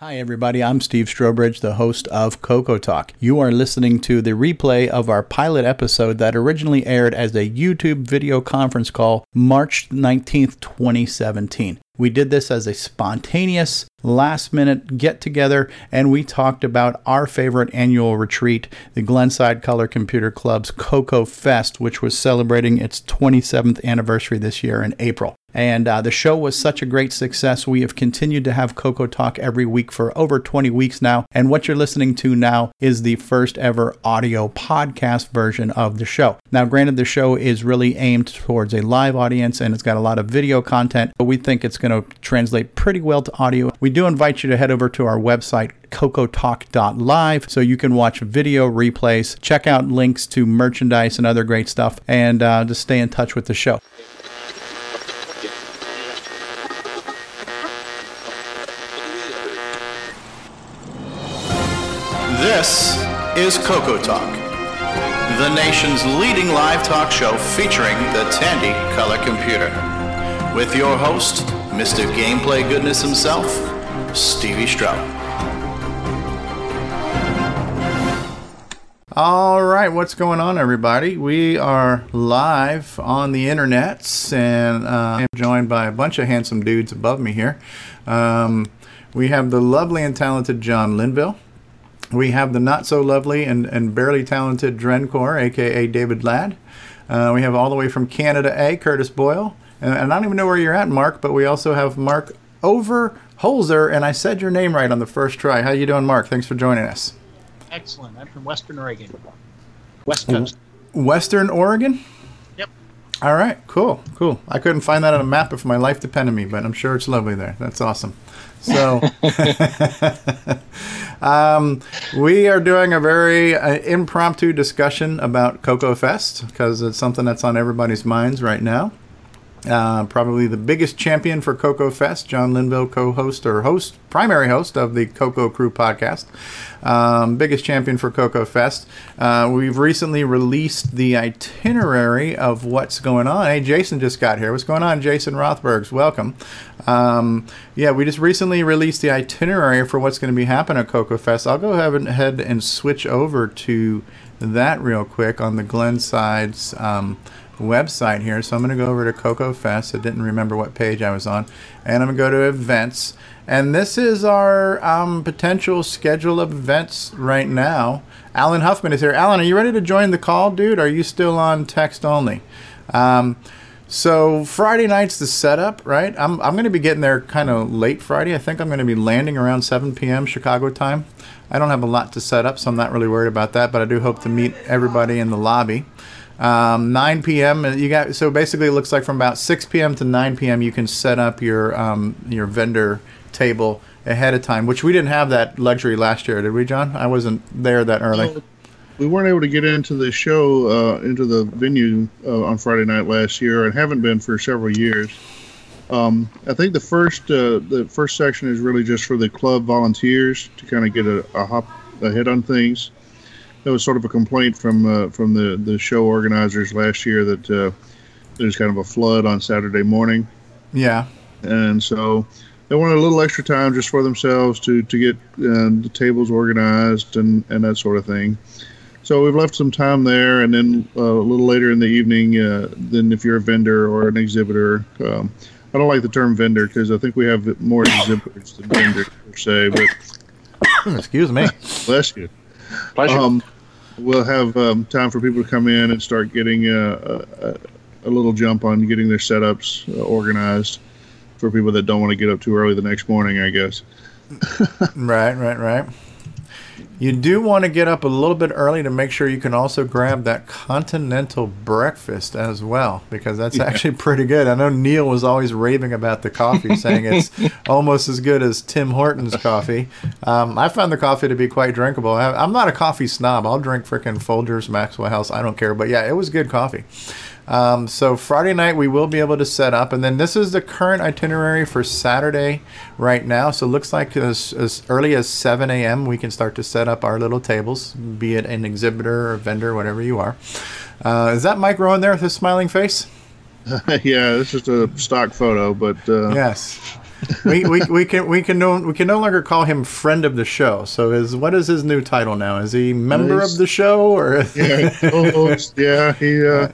Hi, everybody. I'm Steve Strobridge, the host of Coco Talk. You are listening to the replay of our pilot episode that originally aired as a YouTube video conference call March 19th, 2017. We did this as a spontaneous last minute get together and we talked about our favorite annual retreat, the Glenside Color Computer Club's Coco Fest, which was celebrating its 27th anniversary this year in April. And uh, the show was such a great success. We have continued to have Coco Talk every week for over 20 weeks now. And what you're listening to now is the first ever audio podcast version of the show. Now, granted, the show is really aimed towards a live audience and it's got a lot of video content, but we think it's going to translate pretty well to audio. We do invite you to head over to our website, cocotalk.live so you can watch video replays, check out links to merchandise and other great stuff, and uh, just stay in touch with the show. This is Coco Talk, the nation's leading live talk show featuring the Tandy color computer. With your host, Mr. Gameplay Goodness himself, Stevie Stroud. All right, what's going on, everybody? We are live on the internets, and uh, I'm joined by a bunch of handsome dudes above me here. Um, we have the lovely and talented John Linville. We have the not so lovely and, and barely talented Drencor, aka David Ladd. Uh, we have all the way from Canada A, Curtis Boyle. And, and, I don't even know where you're at, Mark, but we also have Mark Overholzer, and I said your name right on the first try. How you doing, Mark? Thanks for joining us. Excellent. I'm from Western Oregon. West Coast. Western Oregon? Yep. All right, cool, cool. I couldn't find that on a map if my life depended on me, but I'm sure it's lovely there. That's awesome. So, um, we are doing a very uh, impromptu discussion about Coco Fest because it's something that's on everybody's minds right now. Uh, probably the biggest champion for Coco Fest, John Linville, co-host or host, primary host of the Coco Crew podcast. Um, biggest champion for Coco Fest. Uh, we've recently released the itinerary of what's going on. Hey, Jason just got here. What's going on, Jason Rothbergs? Welcome. Um, yeah, we just recently released the itinerary for what's going to be happening at Coco Fest. I'll go ahead and switch over to that real quick on the Glenside's. Um, website here. So I'm going to go over to Coco Fest. I didn't remember what page I was on. And I'm going to go to events. And this is our um, potential schedule of events right now. Allen Huffman is here. Allen, are you ready to join the call, dude? Are you still on text only? Um, so Friday night's the setup, right? I'm, I'm going to be getting there kind of late Friday. I think I'm going to be landing around 7 p.m. Chicago time. I don't have a lot to set up, so I'm not really worried about that. But I do hope to meet everybody in the lobby. Um, 9 p.m. You got so basically it looks like from about 6 p.m. to 9 p.m. you can set up your um, your vendor table ahead of time, which we didn't have that luxury last year, did we, John? I wasn't there that early. we weren't able to get into the show uh, into the venue uh, on Friday night last year, and haven't been for several years. Um, I think the first uh, the first section is really just for the club volunteers to kind of get a, a hop ahead on things that was sort of a complaint from uh, from the the show organizers last year that uh, there's kind of a flood on Saturday morning. Yeah, and so they wanted a little extra time just for themselves to to get uh, the tables organized and and that sort of thing. So we've left some time there, and then uh, a little later in the evening, uh, then if you're a vendor or an exhibitor. Um, I don't like the term vendor because I think we have more exhibitors than vendors per se. But excuse me, bless you. Pleasure. Um, we'll have um, time for people to come in and start getting a, a, a little jump on getting their setups uh, organized for people that don't want to get up too early the next morning, I guess. right, right, right. You do want to get up a little bit early to make sure you can also grab that continental breakfast as well, because that's yeah. actually pretty good. I know Neil was always raving about the coffee, saying it's almost as good as Tim Hortons coffee. Um, I found the coffee to be quite drinkable. I, am not a coffee snob. I'll drink freaking Folgers, Maxwell House. I don't care. But yeah, it was good coffee. Um, so Friday night we will be able to set up, and then this is the current itinerary for Saturday right now. So it looks like as, as early as 7 a.m. we can start to set up our little tables, be it an exhibitor or vendor, whatever you are. Uh, is that Mike Rowan there with his smiling face? yeah, it's just a stock photo, but uh, yes. we, we, we can we can no we can no longer call him friend of the show. So is what is his new title now? Is he member He's- of the show or? Yeah, co-host. yeah, he uh,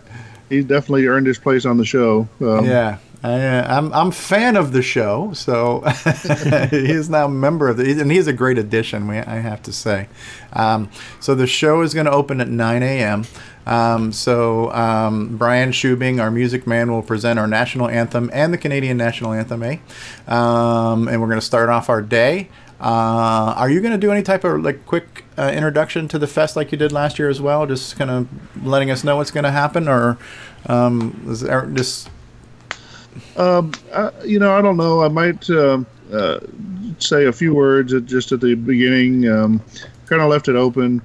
he definitely earned his place on the show. Um, Yeah, I, uh, I'm I'm fan of the show, so he is now a member of the, and he's a great addition. We, I have to say. Um, so the show is going to open at 9 a.m. Um, so um, Brian Schubing, our music man, will present our national anthem and the Canadian national anthem, eh? Um, and we're going to start off our day. Uh, are you going to do any type of like quick uh, introduction to the fest like you did last year as well? Just kind of letting us know what's going to happen, or um, is there just Um, I, you know, I don't know. I might uh, uh, say a few words at, just at the beginning. Um, kind of left it open.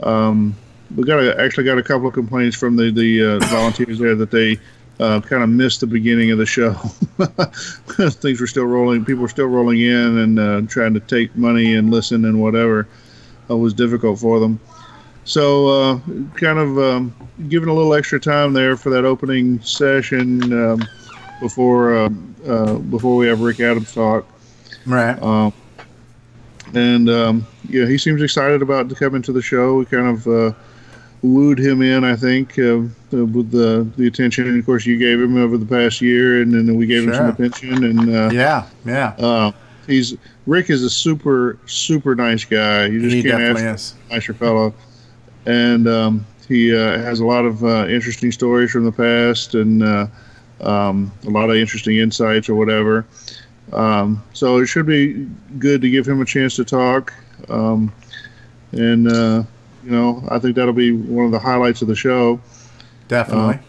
Um, we got a, actually got a couple of complaints from the the uh, volunteers there that they uh, kind of missed the beginning of the show. Things were still rolling. People were still rolling in and uh, trying to take money and listen and whatever. It was difficult for them. So, uh, kind of um, giving a little extra time there for that opening session. Um, before uh, uh, before we have Rick Adams talk. right? Um, and um, yeah, he seems excited about coming to the show. We kind of wooed him in, I think, uh, uh, with the the attention, and of course, you gave him over the past year, and then we gave him some attention. And uh, Yeah, yeah. uh, he's Rick is a super super nice guy. You just He can't ask is. a nicer fellow, and um, he uh, has a lot of uh, interesting stories from the past and uh, um, a lot of interesting insights or whatever. Um, so it should be good to give him a chance to talk, um, and uh, you know I think that'll be one of the highlights of the show. Definitely.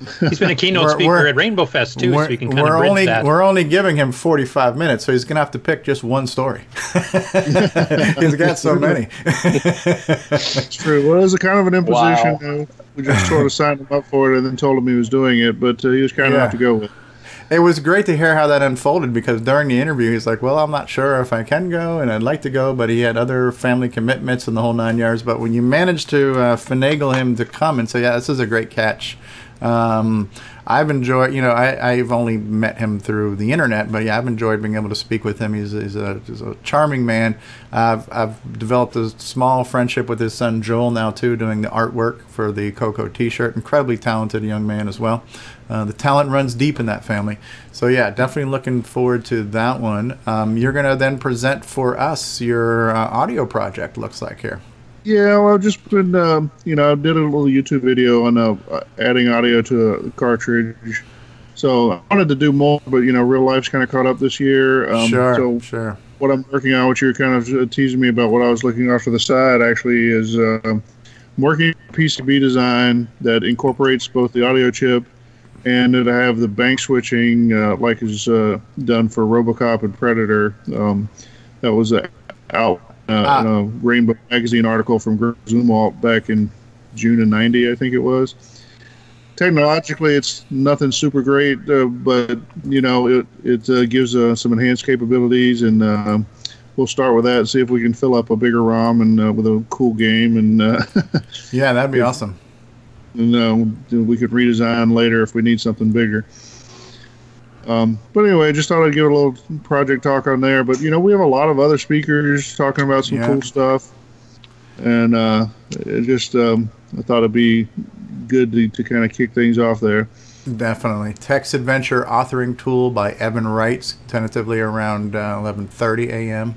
He's been a keynote We're- speaker we're- at Rainbow Fest too, we're so we can kind we're of bridge only that. we're only giving him 45 minutes, so he's gonna have to pick just one story. he's got so many. It's true. Well, it was a kind of an imposition. Wow. Uh, we just sort of signed him up for it and then told him he was doing it, but uh, he was kind Yeah. enough to go with. it. it was great to hear how that unfolded because during the interview he's like, "Well, I'm not sure if I can go, and I'd like to go, but he had other family commitments and the whole nine yards." But when you managed to uh, finagle him to come and say, "Yeah, this is a great catch," um, I've enjoyed. You know, I, I've only met him through the internet, but yeah, I've enjoyed being able to speak with him. He's, he's, a, he's a charming man. I've I've developed a small friendship with his son Joel now too, doing the artwork for the Coco T-shirt. Incredibly talented young man as well. Uh, the talent runs deep in that family. So yeah, definitely looking forward to that one. Um, you're gonna then present for us your uh, audio project. Looks like here. Yeah, well, I've just been, um, you know, I did a little YouTube video on uh, adding audio to a cartridge. So I wanted to do more, but you know, real life's kind of caught up this year. Um, sure, So sure. what I'm working on, what you're kind of uh, teasing me about, what I was looking off to the side actually is uh, I'm working on a PCB design that incorporates both the audio chip and it'll have the bank switching uh, like is uh, done for RoboCop and Predator. Um, that was uh, out uh, Ah. in a Rainbow magazine article from Greg Zumwalt back in June of '90, I think it was. Technologically, it's nothing super great, uh, but you know it it uh, gives uh, some enhanced capabilities, and uh, we'll start with that and see if we can fill up a bigger ROM and uh, with a cool game, and uh, Yeah, that'd be awesome. And uh, we could redesign later if we need something bigger. Um, but anyway, I just thought I'd give a little project talk on there. But you know, we have a lot of other speakers talking about some Yeah. cool stuff, and uh, it just um, I thought it'd be good to, to kind of kick things off there. Definitely. Text Adventure authoring tool by Evan Wrights, tentatively around uh, 11:30 a.m.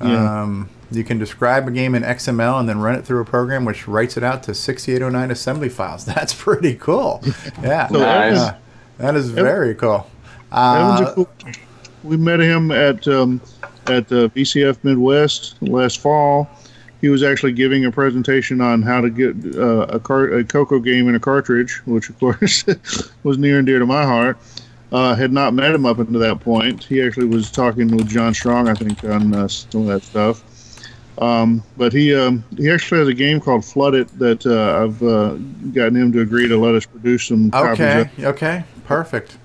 Yeah. Um, you can describe a game in XML and then run it through a program which writes it out to 6809 assembly files. That's pretty cool. Yeah. So Nice. Uh, that is very cool. Uh, cool. We met him at um, at uh, VCF Midwest last fall. He was actually giving a presentation on how to get uh, a, car- a Coco game in a cartridge, which of course was near and dear to my heart. Uh, had not met him up until that point. He actually was talking with John Strong, I think, on uh, some of that stuff. Um, but he um, he actually has a game called Flood It that uh, I've uh, gotten him to agree to let us produce some okay. Okay. Perfect.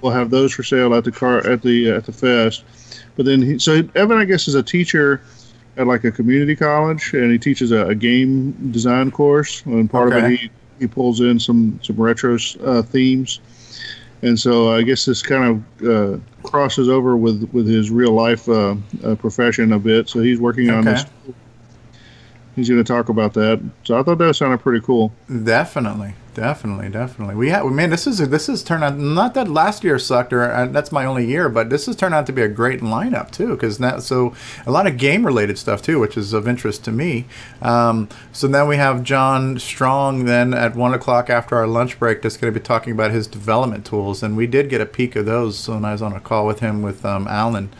we'll have those for sale at the car at the at the fest. But then he, so Evan, I guess, is a teacher at like a community college, and he teaches a, a game design course. And part of it, he he pulls in some some retro uh, themes. And so I guess this kind of uh, crosses over with with his real life uh, uh, profession a bit. So he's working on Okay. this. He's going to talk about that. So I thought that sounded pretty cool. Definitely, definitely, definitely. We have, man, this is this has turned out. Not that last year sucked, or uh, that's my only year, but this has turned out to be a great lineup too. Because now, so a lot of game related stuff too, which is of interest to me. Um, so then we have John Strong. Then at one o'clock after our lunch break, that's going to be talking about his development tools, and we did get a peek of those when I was on a call with him with um, Allen.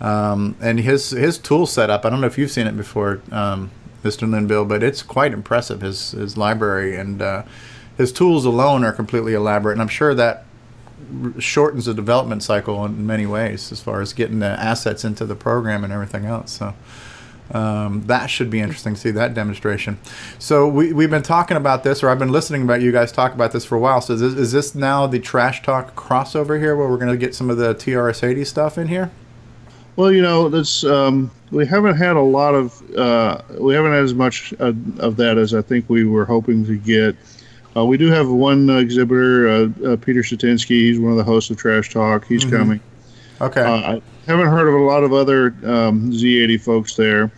Um, and his his tool setup. I don't know if you've seen it before, um, Mr. Linville, but it's quite impressive. His his library and uh, his tools alone are completely elaborate, and I'm sure that shortens the development cycle in many ways as far as getting the assets into the program and everything else. So. Um, that should be interesting to see that demonstration. So we, we've been talking about this, or I've been listening about you guys talk about this for a while. So is this, is this now the trash talk crossover here, where we're going to get some of the TRS-80 stuff in here? Well, you know, this um, we haven't had a lot of uh, we haven't had as much of that as I think we were hoping to get. Uh, we do have one uh, exhibitor, uh, uh, Peter Shatinsky. He's one of the hosts of Trash Talk. He's Mhm. coming. Okay. Uh, I haven't heard of a lot of other um, Z80 folks there,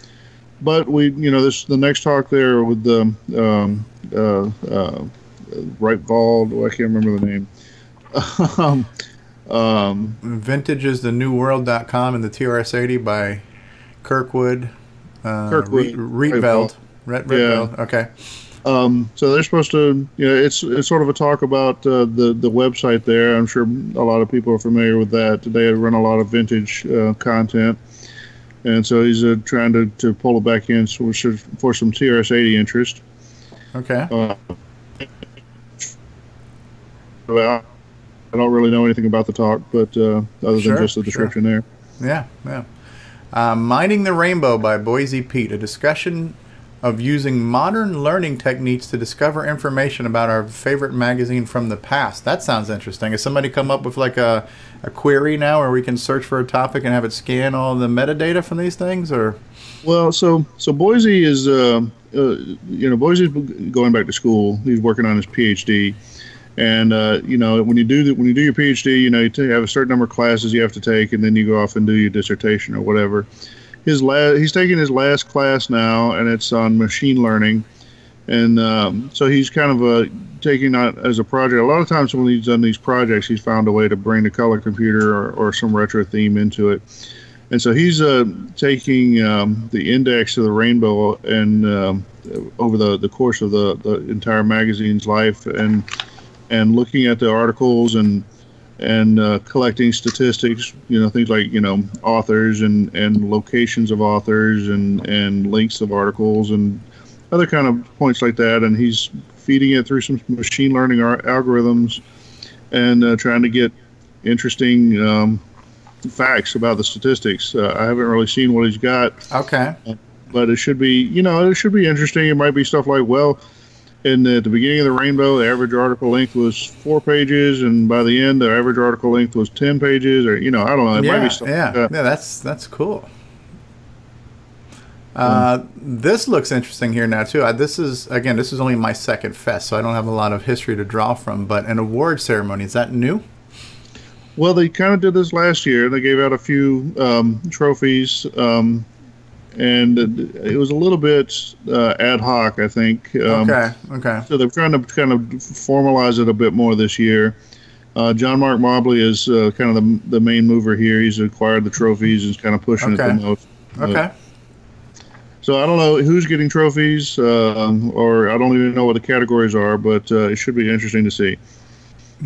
but we, you know, this the next talk there with the um, uh, uh, right Vald. Oh, I can't remember the name. um, um, Vintage is the new world.com and the TRS-80 by Kirkwood. Uh, Kirkwood, Re-. Ret- Rietveld. Okay. Um, so they're supposed to, you know, it's it's sort of a talk about uh, the the website there. I'm sure a lot of people are familiar with that. They run a lot of vintage uh, content, and so he's uh, trying to, to pull it back in for, for some TRS-80 interest. Okay. Uh, well, I don't really know anything about the talk, but uh, other Sure, than just the sure. description there. Yeah, yeah. Uh, Mining the Rainbow by Boise Pete, a discussion of using modern learning techniques to discover information about our favorite magazine from the past. That sounds interesting. Has somebody come up with like a, a query now where we can search for a topic and have it scan all the metadata from these things? Or Well, so so Boise is, uh, uh, you know, Boise's going back to school. He's working on his PhD, and uh, you know, when you do the, when you do your PhD, you know, you have a certain number of classes you have to take, and then you go off and do your dissertation or whatever. His la- he's taking his last class now, and it's on machine learning, and um, so he's kind of uh, taking that as a project. A lot of times when he's done these projects, he's found a way to bring the color computer or, or some retro theme into it. And so he's uh, taking um, the index of the rainbow and um, over the, the course of the, the entire magazine's life and and looking at the articles and and uh, collecting statistics, you know, things like you know authors and, and locations of authors and, and links of articles and other kind of points like that. And he's feeding it through some machine learning ar- algorithms and uh, trying to get interesting um, facts about the statistics. Uh, I haven't really seen what he's got, okay, but it should be, you know, it should be interesting. It might be stuff like, well, in the, at the beginning of the rainbow, the average article length was four pages, and by the end, the average article length was ten pages, or you know, I don't know. It might yeah, yeah, like that. yeah. That's that's cool. Uh, this looks interesting here now too. Uh, this is again, this is only my second fest, so I don't have a lot of history to draw from. But an award ceremony is that new? Well, they kind of did this last year. They gave out a few um, trophies, um, and it was a little bit uh, ad hoc, I think. Um, okay, okay, So they're trying to kind of formalize it a bit more this year. Uh, John Mark Mobley is uh, kind of the, the main mover here. He's acquired the trophies and is kind of pushing it the most. Uh, okay. So I don't know who's getting trophies, um, or I don't even know what the categories are, but uh, it should be interesting to see.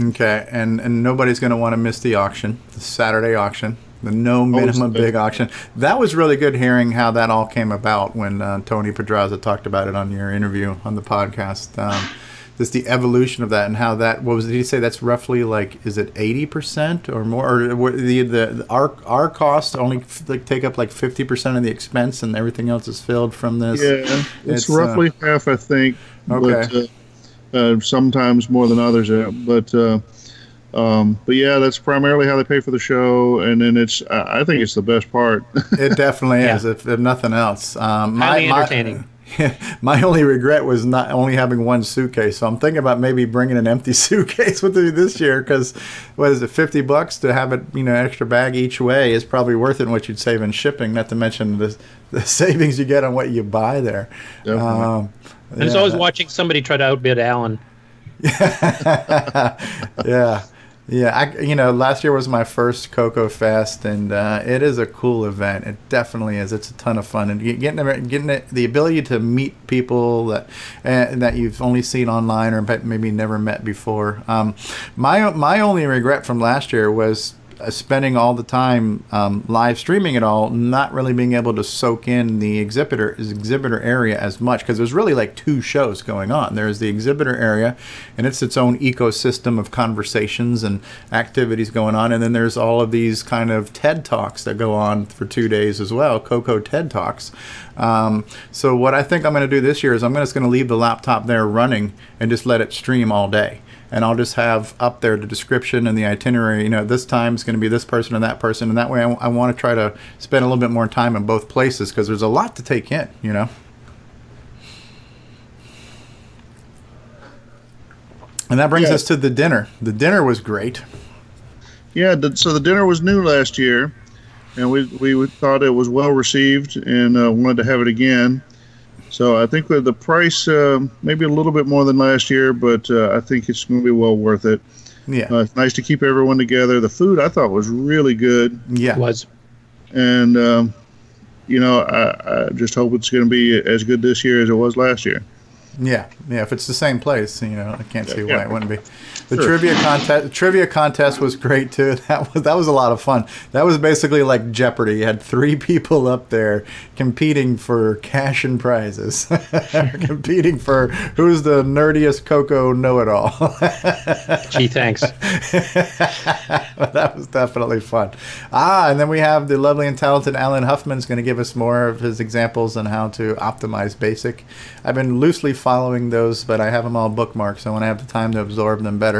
Okay, and and nobody's going to want to miss the auction, the Saturday auction, the no minimum big. auction. That was really good hearing how that all came about when uh, Tony Pedraza talked about it on your interview on the podcast. Um, just the evolution of that and how that. What was did he say? That's roughly like is it eighty percent or more? Or the, the the our our costs only f- like take up like fifty percent of the expense and everything else is filled from this. Yeah, it's, It's, uh, roughly half, I think. Okay. But, uh, uh, sometimes more than others, uh, but uh, um, but yeah, that's primarily how they pay for the show, and then it's I I think it's the best part. It definitely Yeah. is, if, if nothing else. Um, Highly entertaining. my only regret was not only having one suitcase. So I'm thinking about maybe bringing an empty suitcase with me this year because what is it, 50 bucks to have it, you know, extra bag each way is probably worth it in what you'd save in shipping. Not to mention the the savings you get on what you buy there. Um, and it's always watching somebody try to outbid Allen. yeah. Yeah, I, you know, last year was my first Coco Fest, and uh, it is a cool event. It definitely is. It's a ton of fun, and getting getting it, the ability to meet people that uh, that you've only seen online or maybe never met before. Um, my my only regret from last year was spending all the time um, live streaming it all, not really being able to soak in the exhibitor exhibitor area as much because there's really like two shows going on. There's the exhibitor area, and it's its own ecosystem of conversations and activities going on, and then there's all of these kind of TED talks that go on for two days as well, Coco TED talks. Um, so what I think I'm going to do this year is I'm just going to leave the laptop there running and just let it stream all day and I'll just have up there the description and the itinerary. You know, this time it's going to be this person and that person, and that way I, I want to try to spend a little bit more time in both places because there's a lot to take in. You know. And that brings yeah. us to the dinner. The dinner was great. Yeah, so the dinner was new last year, and we we thought it was well received and uh, wanted to have it again. So I think with the price, uh, maybe a little bit more than last year, but uh, I think it's going to be well worth it. Yeah, uh, it's nice to keep everyone together. The food I thought was really good. Yeah, it was. And um, you know, I, I just hope it's going to be as good this year as it was last year. Yeah, yeah. If it's the same place, you know, I can't see why yeah. it wouldn't be. The sure. trivia contest, the trivia contest was great too. That was that was a lot of fun. That was basically like Jeopardy. You had three people up there competing for cash and prizes, competing for who's the nerdiest Coco know-it-all. Gee, thanks. that was definitely fun. Ah, and then we have the lovely and talented Allen Huffman's going to give us more of his examples on how to optimize BASIC. I've been loosely following those, but I have them all bookmarked, so when I have the time to absorb them better.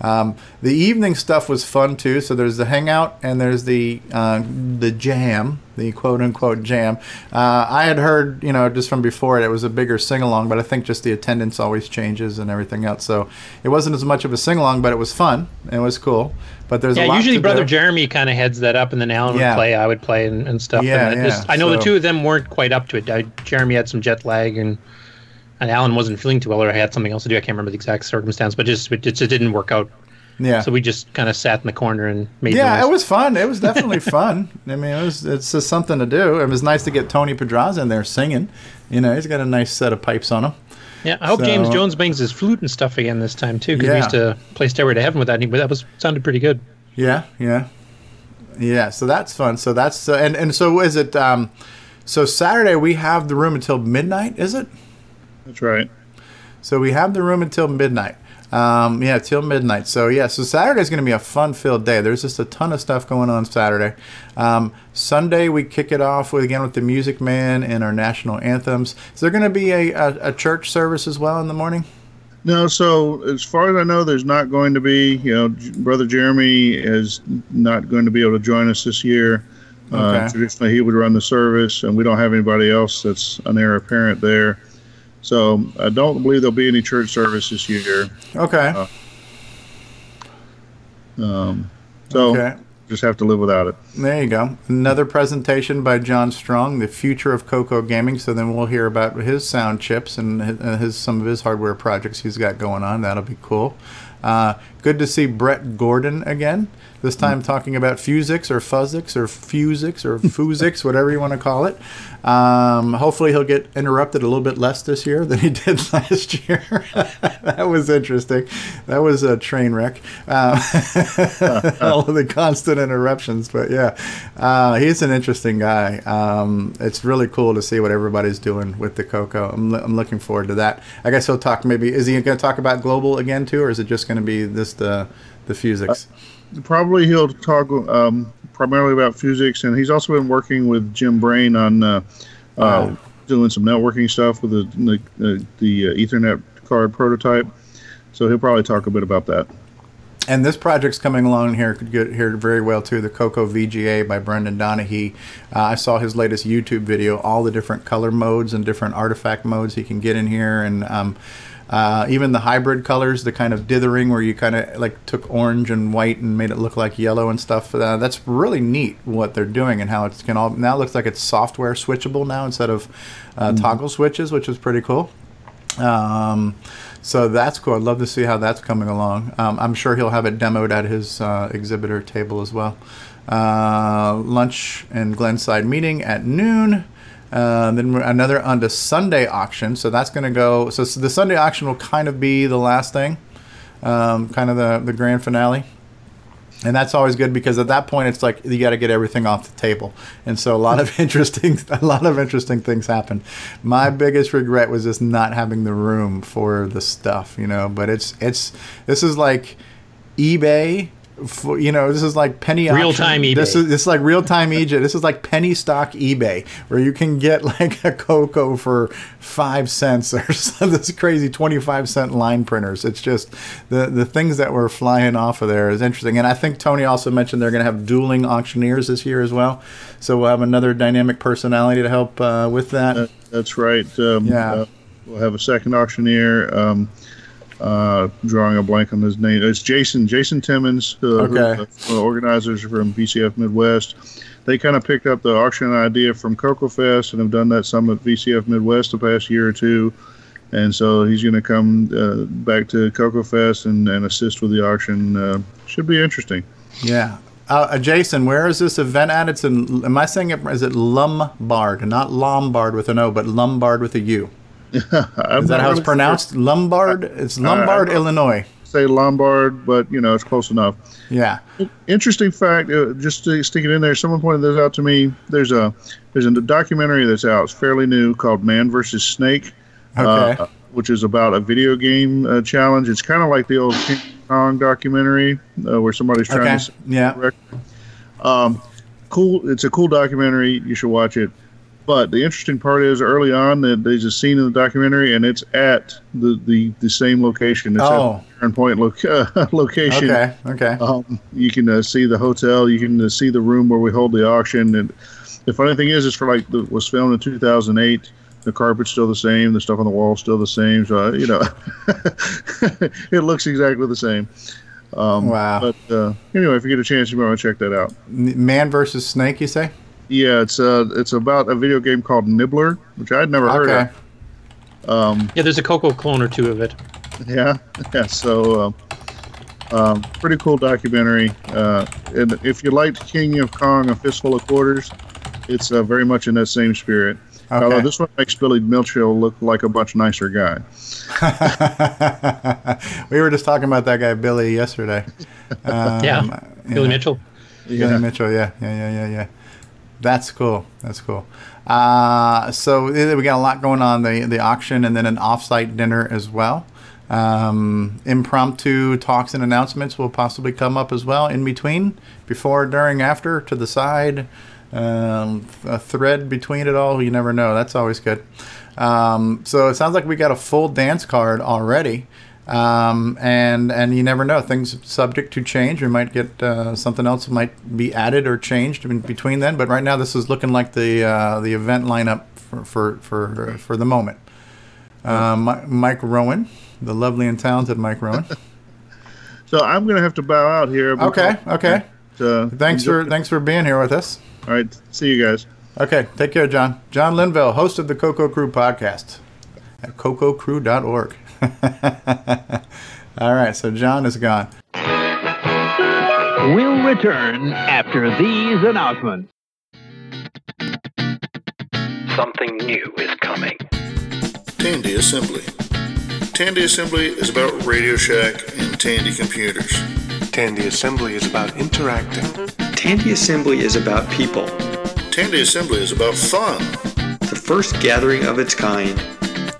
Um, the evening stuff was fun too. So there's the hangout and there's the uh, the jam, the quote unquote jam. Uh, I had heard, you know, just from before it, it was a bigger sing along, but I think just the attendance always changes and everything else. So it wasn't as much of a sing along, but it was fun. It was cool. But there's yeah, usually brother do. Jeremy kind of heads that up, and then Allen yeah. would play, I would play, and, and stuff. Yeah, and yeah. Just, I know so, the two of them weren't quite up to it. I, Jeremy had some jet lag and and Allen wasn't feeling too well or I had something else to do. I can't remember the exact circumstance, but just it just didn't work out. Yeah. So we just kind of sat in the corner and made. Yeah, noise. it was fun. It was definitely fun. I mean, it was it's just something to do. It was nice to get Tony Pedraza in there singing. You know, he's got a nice set of pipes on him. Yeah, I hope so, James Jones brings his flute and stuff again this time too, because yeah. we used to play Stairway to Heaven with that. And that was sounded pretty good. Yeah, yeah, yeah. So that's fun. So that's uh, and and so is it? Um, so Saturday we have the room until midnight. Is it? That's right. So we have the room until midnight. Um, yeah, till midnight. So yeah, so Saturday is going to be a fun-filled day. There's just a ton of stuff going on Saturday. Um, Sunday we kick it off with again with the Music Man and our national anthems. Is there going to be a, a, a church service as well in the morning? No, so as far as I know, there's not going to be. You know, Brother Jeremy is not going to be able to join us this year. Uh, okay. Uh, traditionally, he would run the service, and we don't have anybody else that's an heir apparent there. So I don't believe there'll be any church service this year. Okay. Uh, um, so okay. just have to live without it. There you go. Another presentation by John Strong, the future of Coco Gaming. So then we'll hear about his sound chips and his some of his hardware projects he's got going on. That'll be cool. Uh, good to see Brett Gordon again. This time talking about Fusix or Fuzzix or Fusix or Fusix, whatever you want to call it. Um, hopefully he'll get interrupted a little bit less this year than he did last year. that was interesting. That was a train wreck. Um, all of the constant interruptions, but yeah, uh, he's an interesting guy. Um, it's really cool to see what everybody's doing with the Coco. I'm, I'm looking forward to that. I guess he'll talk maybe. Is he going to talk about global again too, or is it just going to be this the the Fusix? Uh, probably he'll talk um, primarily about physics, and he's also been working with Jim Brain on uh, uh, doing some networking stuff with the the, the uh, Ethernet card prototype. So he'll probably talk a bit about that. and this project's coming along here could get here very well too. The Coco VGA by Brendan Donahe. Uh, I saw his latest YouTube video, all the different color modes and different artifact modes he can get in here, and um, uh, even the hybrid colors, the kind of dithering where you kind of like took orange and white and made it look like yellow and stuff. Uh, that's really neat what they're doing and how it's can all now looks like it's software switchable now instead of uh, mm-hmm. toggle switches, which is pretty cool. Um, so that's cool. I'd love to see how that's coming along. Um, I'm sure he'll have it demoed at his uh, exhibitor table as well. Uh, lunch and Glenside meeting at noon. Uh, then another on the Sunday auction. So that's going to go. So, so, the Sunday auction will kind of be the last thing, um, kind of the, the grand finale and that's always good because at that point it's like you got to get everything off the table and so a lot of interesting a lot of interesting things happen my biggest regret was just not having the room for the stuff you know but it's it's this is like ebay for, you know, this is like penny real time eBay. This is this is like real time Egypt. This is like penny stock eBay, where you can get like a cocoa for five cents or some of this crazy twenty five cent line printers. It's just the the things that were flying off of there is interesting. And I think Tony also mentioned they're going to have dueling auctioneers this year as well. So we'll have another dynamic personality to help uh, with that. That's right. Um, yeah. Uh, we'll have a second auctioneer. Um, uh, drawing a blank on his name. It's Jason Jason Timmons, uh, okay. the organizers from VCF Midwest. They kind of picked up the auction idea from Coco Fest and have done that some at VCF Midwest the past year or two. And so he's going to come uh, back to Coco Fest and, and assist with the auction. Uh, should be interesting. Yeah. Uh, uh, Jason, where is this event at? It's in. Am I saying it? Is it Lombard? Not Lombard with an O, but Lombard with a U. Is that how it's pronounced? Sure. Lombard. It's Lombard, uh, Illinois. Say Lombard, but you know it's close enough. Yeah. Interesting fact. Uh, just to stick it in there, someone pointed this out to me. There's a there's a documentary that's out. It's fairly new called Man versus Snake. Okay. Uh, which is about a video game uh, challenge. It's kind of like the old King Kong documentary uh, where somebody's trying okay. to. Yeah. Um, cool. It's a cool documentary. You should watch it. But the interesting part is early on that there's a scene in the documentary, and it's at the the, the same location. It's oh. at the Point uh, location. Okay. Okay. Um, you can uh, see the hotel. You can uh, see the room where we hold the auction. And the funny thing is, it's for like the, was filmed in 2008. The carpet's still the same. The stuff on the wall still the same. So uh, you know, it looks exactly the same. Um, wow. But uh, anyway, if you get a chance, you might want to check that out. Man versus Snake, you say? Yeah, it's uh, it's about a video game called Nibbler, which I'd never heard okay. of. Um, yeah, there's a Coco clone or two of it. Yeah, yeah. So, uh, um, pretty cool documentary. Uh, and if you liked King of Kong, A Fistful of Quarters, it's uh, very much in that same spirit. Okay. Although this one makes Billy Mitchell look like a much nicer guy. we were just talking about that guy Billy yesterday. Um, yeah, Billy Mitchell. Billy yeah. Mitchell. Yeah, yeah, yeah, yeah, yeah. That's cool. That's cool. Uh, so we got a lot going on the the auction and then an offsite dinner as well. Um, impromptu talks and announcements will possibly come up as well in between, before, during, after, to the side. Um, a thread between it all. You never know. That's always good. Um, so it sounds like we got a full dance card already. Um, and and you never know things subject to change. We might get uh, something else might be added or changed in between then but right now this is looking like the uh, the event lineup for for for, for the moment. Uh, Mike Rowan the lovely and talented Mike Rowan. So I'm gonna have to bow out here. Okay okay. Uh, thanks for thanks for being here with us. All right see you guys. Okay take care John. John Linville host of the Coco Crew podcast at cococrew.org All right, so John is gone. We'll return after these announcements. Something new is coming. Tandy Assembly. Tandy Assembly is about Radio Shack and Tandy computers. Tandy Assembly is about interacting. Tandy Assembly is about people. Tandy Assembly is about fun. The first gathering of its kind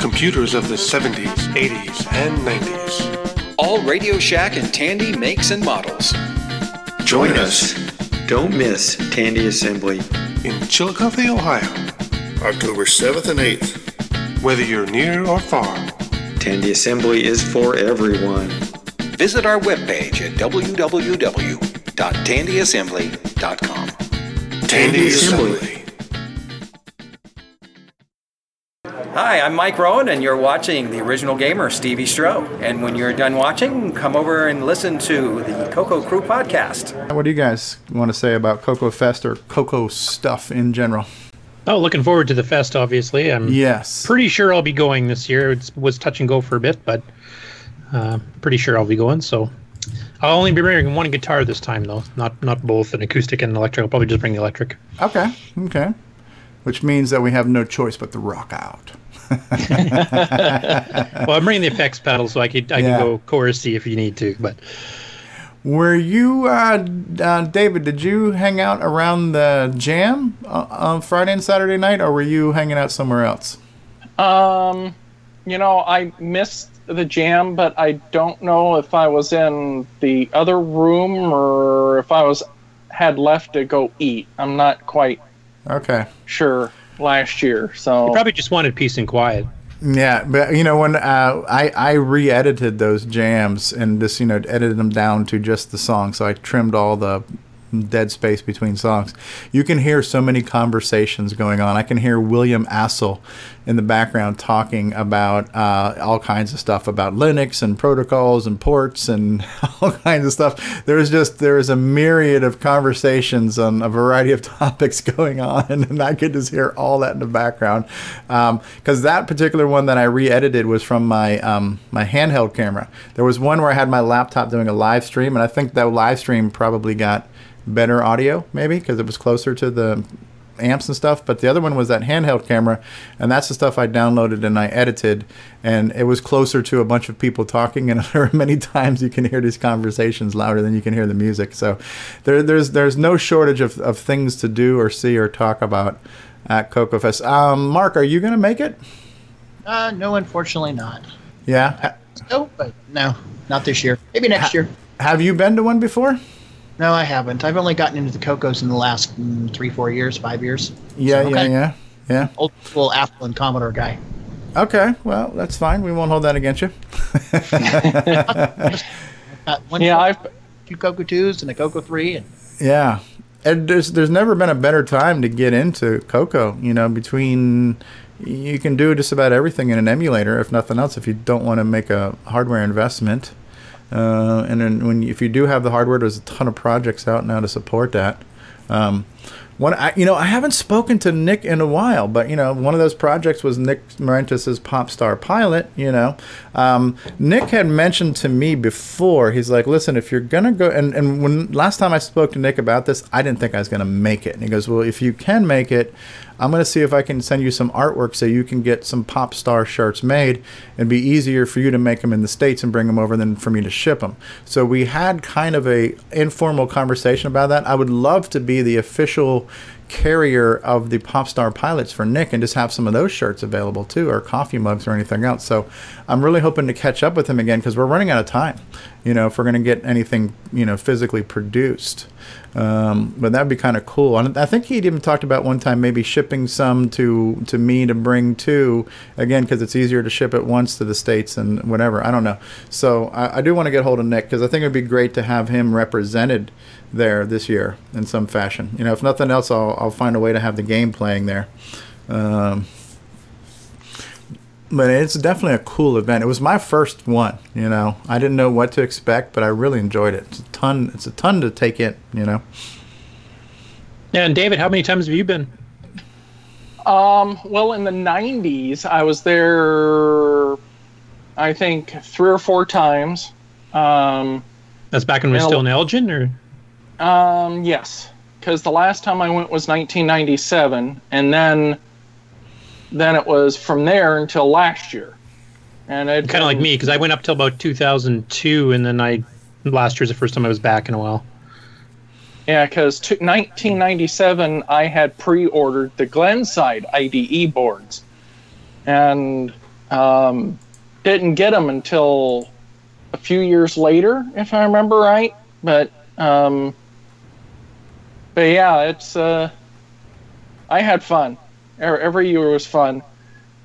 computers of the 70s, 80s, and 90s. All Radio Shack and Tandy makes and models. Join us. Don't miss Tandy Assembly in Chillicothe, Ohio. October 7th and 8th. Whether you're near or far, Tandy Assembly is for everyone. visit our webpage at www.tandyassembly.com. Tandy Assembly. Hi, I'm Mike Rowan, and you're watching the original gamer, Stevie Stroh. And when you're done watching, come over and listen to the Coco Crew podcast. What do you guys want to say about Coco Fest or Coco stuff in general? Oh, looking forward to the fest. Obviously, I'm Yes. pretty sure I'll be going this year. It was touch and go for a bit, but uh, pretty sure I'll be going. So I'll only be bringing one guitar this time, though, not not both, an acoustic and an electric. I'll probably just bring the electric. Okay. Okay. Which means that we have no choice but to rock out. well, I'm bringing the effects pedal, so I could I Yeah. can go chorusy if you need to. But Were you, uh, uh, David? Did you hang out around the jam uh, on Friday and Saturday night, or were you hanging out somewhere else? Um, you know, I missed the jam, but I don't know if I was in the other room or if I was had left to go eat. I'm not quite Okay. sure last year. So you probably just wanted peace and quiet. Yeah, but you know when uh, I I re-edited those jams and just you know edited them down to just the song, so I trimmed all the dead space between songs. You can hear so many conversations going on. I can hear William Astle in the background talking about uh, all kinds of stuff about Linux and protocols and ports and all kinds of stuff. There's just there is a myriad of conversations on a variety of topics going on, and I could just hear all that in the background. Because that particular one that I re-edited was from my um, my handheld camera. There was one where I had my laptop doing a live stream, and I think that live stream probably got better audio, maybe because it was closer to the amps and stuff. But the other one was that handheld camera, and that's the stuff I downloaded and I edited, and it was closer to a bunch of people talking. And there are many times you can hear these conversations louder than you can hear the music. So there, there's there's no shortage of, of things to do or see or talk about at Coco Fest. Um, Mark, are you going to make it? Uh, no, unfortunately not. Yeah. Ha- No, but no, not this year. Maybe next year. have you been to one before? No, I haven't. I've only gotten into the Cocos in the last mm, three, four years, five years. Yeah, So, yeah, okay. yeah, yeah. Old school Apple and Commodore guy. Okay, well, that's fine. We won't hold that against you. Uh, one yeah, I've two Coco twos and a Coco three, and Yeah. And there's there's never been a better time to get into Coco. You know, between you can do just about everything in an emulator, if nothing else, if you don't want to make a hardware investment. Uh, and then when if you do have the hardware, there's a ton of projects out now to support that. Um, one, I, you know, I haven't spoken to Nick in a while, but you know, one of those projects was Nick Marentis's Pop Star Pilot. You know, um, Nick had mentioned to me before. He's like, "Listen, if you're gonna go," and and when last time I spoke to Nick about this, I didn't think I was gonna make it. And he goes, "Well, if you can make it, I'm gonna see if I can send you some artwork so you can get some Pop Star shirts made. It'd be easier for you to make them in the states and bring them over than for me to ship them." So we had kind of a informal conversation about that. I would love to be the official carrier of the Popstar pilots for Nick and just have some of those shirts available too, or coffee mugs or anything else. So I'm really hoping to catch up with him again because we're running out of time, you know, if we're going to get anything, you know, physically produced. Um, but that'd be kind of cool. And I think he'd even talked about one time maybe shipping some to to me to bring to again because it's easier to ship it once to the states and whatever. I don't know. So I, I do want to get hold of Nick because I think it'd be great to have him represented there this year in some fashion. You know, if nothing else, I'll I'll find a way to have the game playing there. Um, but it's definitely a cool event. It was my first one. You know, I didn't know what to expect, but I really enjoyed it. It's a ton. It's a ton to take in. You know. Yeah, and David, how many times have you been? Um, well, in the 90s, I was there, I think, three or four times. Um, That's back when we were still in Elgin, or um, yes, because the last time I went was 1997, and then then it was from there until last year. And it kind of like me because I went up till about 2002, and then I last year's the first time I was back in a while. Yeah, because 1997, I had pre-ordered the Glenside IDE boards, and um, didn't get them until a few years later, if I remember right. But um, but yeah, it's uh, I had fun. Every year was fun,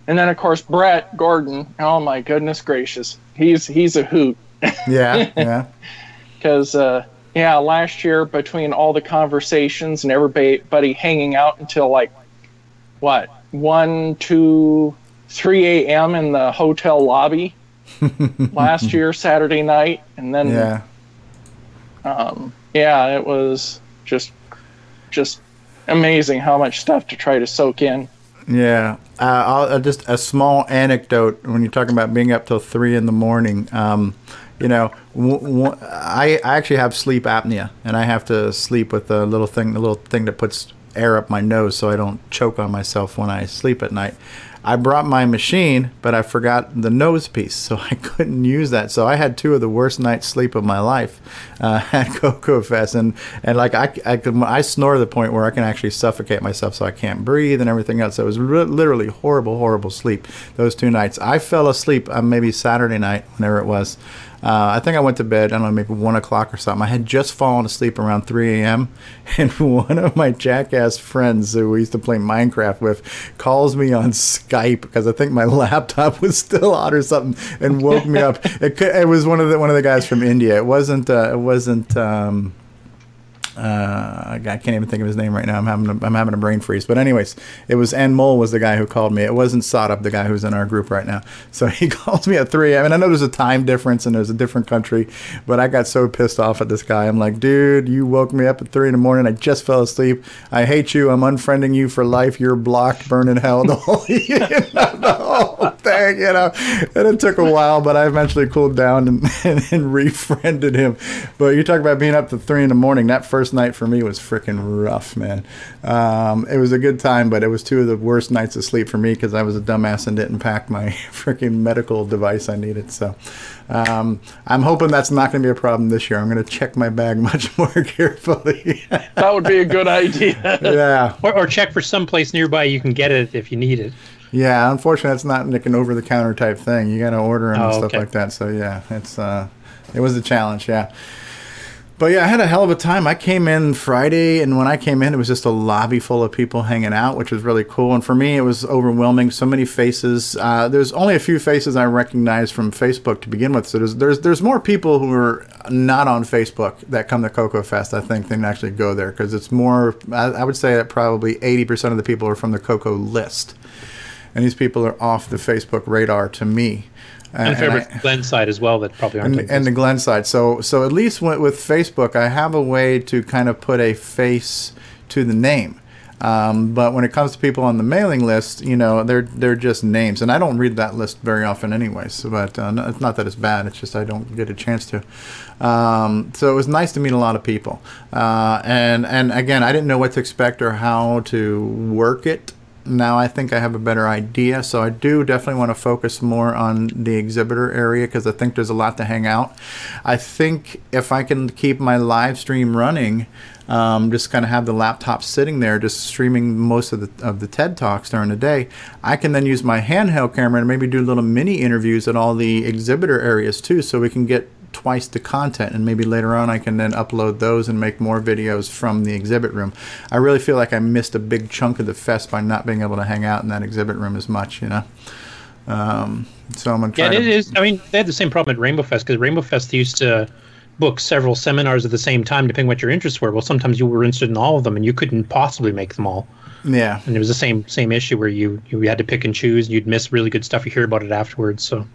and then of course Brett Gordon. Oh my goodness gracious, he's he's a hoot. Yeah, yeah. Because uh, yeah, last year between all the conversations and everybody hanging out until like what one, two, three a.m. in the hotel lobby last year Saturday night, and then Yeah. um, yeah, it was just just amazing how much stuff to try to soak in. Yeah, uh, uh, just a small anecdote when you're talking about being up till three in the morning. Um, you know, w- w- I, I actually have sleep apnea, and I have to sleep with a little thing, a little thing that puts air up my nose so I don't choke on myself when I sleep at night. I brought my machine, but I forgot the nose piece, so I couldn't use that. So I had two of the worst nights sleep of my life uh, at Coco Fest, and and like I I, could, I snore to the point where I can actually suffocate myself, so I can't breathe and everything else. So it was re- literally horrible, horrible sleep those two nights. I fell asleep uh, maybe Saturday night, whenever it was. Uh, I think I went to bed, I don't know, maybe one o'clock or something. I had just fallen asleep around 3 a.m. And one of my jackass friends who we used to play Minecraft with calls me on Skype because I think my laptop was still on or something and woke me up. It, it was one of the one of the guys from India. It wasn't. Uh, it wasn't. Um, uh, I can't even think of his name right now. I'm having a, I'm having a brain freeze. But anyways, it was Anmol was the guy who called me. It wasn't Sadap, the guy who's in our group right now. So he calls me at 3 I mean, I know there's a time difference and there's a different country, but I got so pissed off at this guy. I'm like, dude, you woke me up at 3 in the morning. I just fell asleep. I hate you. I'm unfriending you for life. You're blocked. Burn in hell. The whole, you know, the whole thing, you know. And it took a while, but I eventually cooled down and, and, and refriended him. But you talk about being up to 3 in the morning. That first night for me was freaking rough, man. Um, it was a good time, but it was two of the worst nights of sleep for me because I was a dumbass and didn't pack my freaking medical device I needed. So um, I'm hoping that's not going to be a problem this year. I'm going to check my bag much more carefully. That would be a good idea. yeah. Or, or check for some place nearby you can get it if you need it. Yeah, unfortunately, it's not like an over-the-counter type thing. You got to order them and Oh, stuff okay. like that. So yeah, it's uh, it was a challenge. Yeah, but yeah, I had a hell of a time. I came in Friday, and when I came in, it was just a lobby full of people hanging out, which was really cool. And for me, it was overwhelming. So many faces. Uh, there's only a few faces I recognize from Facebook to begin with. So there's there's there's more people who are not on Facebook that come to Coco Fest. I think than actually go there because it's more. I, I would say that probably 80% of the people are from the Coco list and these people are off the Facebook radar to me. And I- bit Glenside as well that probably aren't. and, and the. Glenside. So so at least with, with Facebook, I have a way to kind of put a face to the name. Um, but when it comes to people on the mailing list, you know, they're they're just names, and I don't read that list very often, anyways. But uh, no- it's not that it's bad; it's just I don't get a chance to. Um, so it was nice to meet a lot of people, uh, and and again, I didn't know what to expect or how to work it now I think I have a better idea. So I do definitely want to focus more on the exhibitor area because I think there's a lot to hang out. I think if I can keep my live stream running, um, just kind of have the laptop sitting there, just streaming most of the of the TED talks during the day, I can then use my handheld camera and maybe do little mini interviews at all the exhibitor areas too, so we can get twice the content and maybe later on I can then upload those and make more videos from the exhibit room. I really feel like I missed a big chunk of the fest by not being able to hang out in that exhibit room as much, you know. Um, so I'm gonna try Yeah, it is. I mean, they had the same problem at Rainbow Fest because Rainbow Fest used to book several seminars at the same time, depending what your interests were. Well, sometimes you were interested in all of them, and you couldn't possibly make them all. yeah. And it was the same same issue where you you had to pick and choose. And you'd miss really good stuff. You hear about it afterwards. So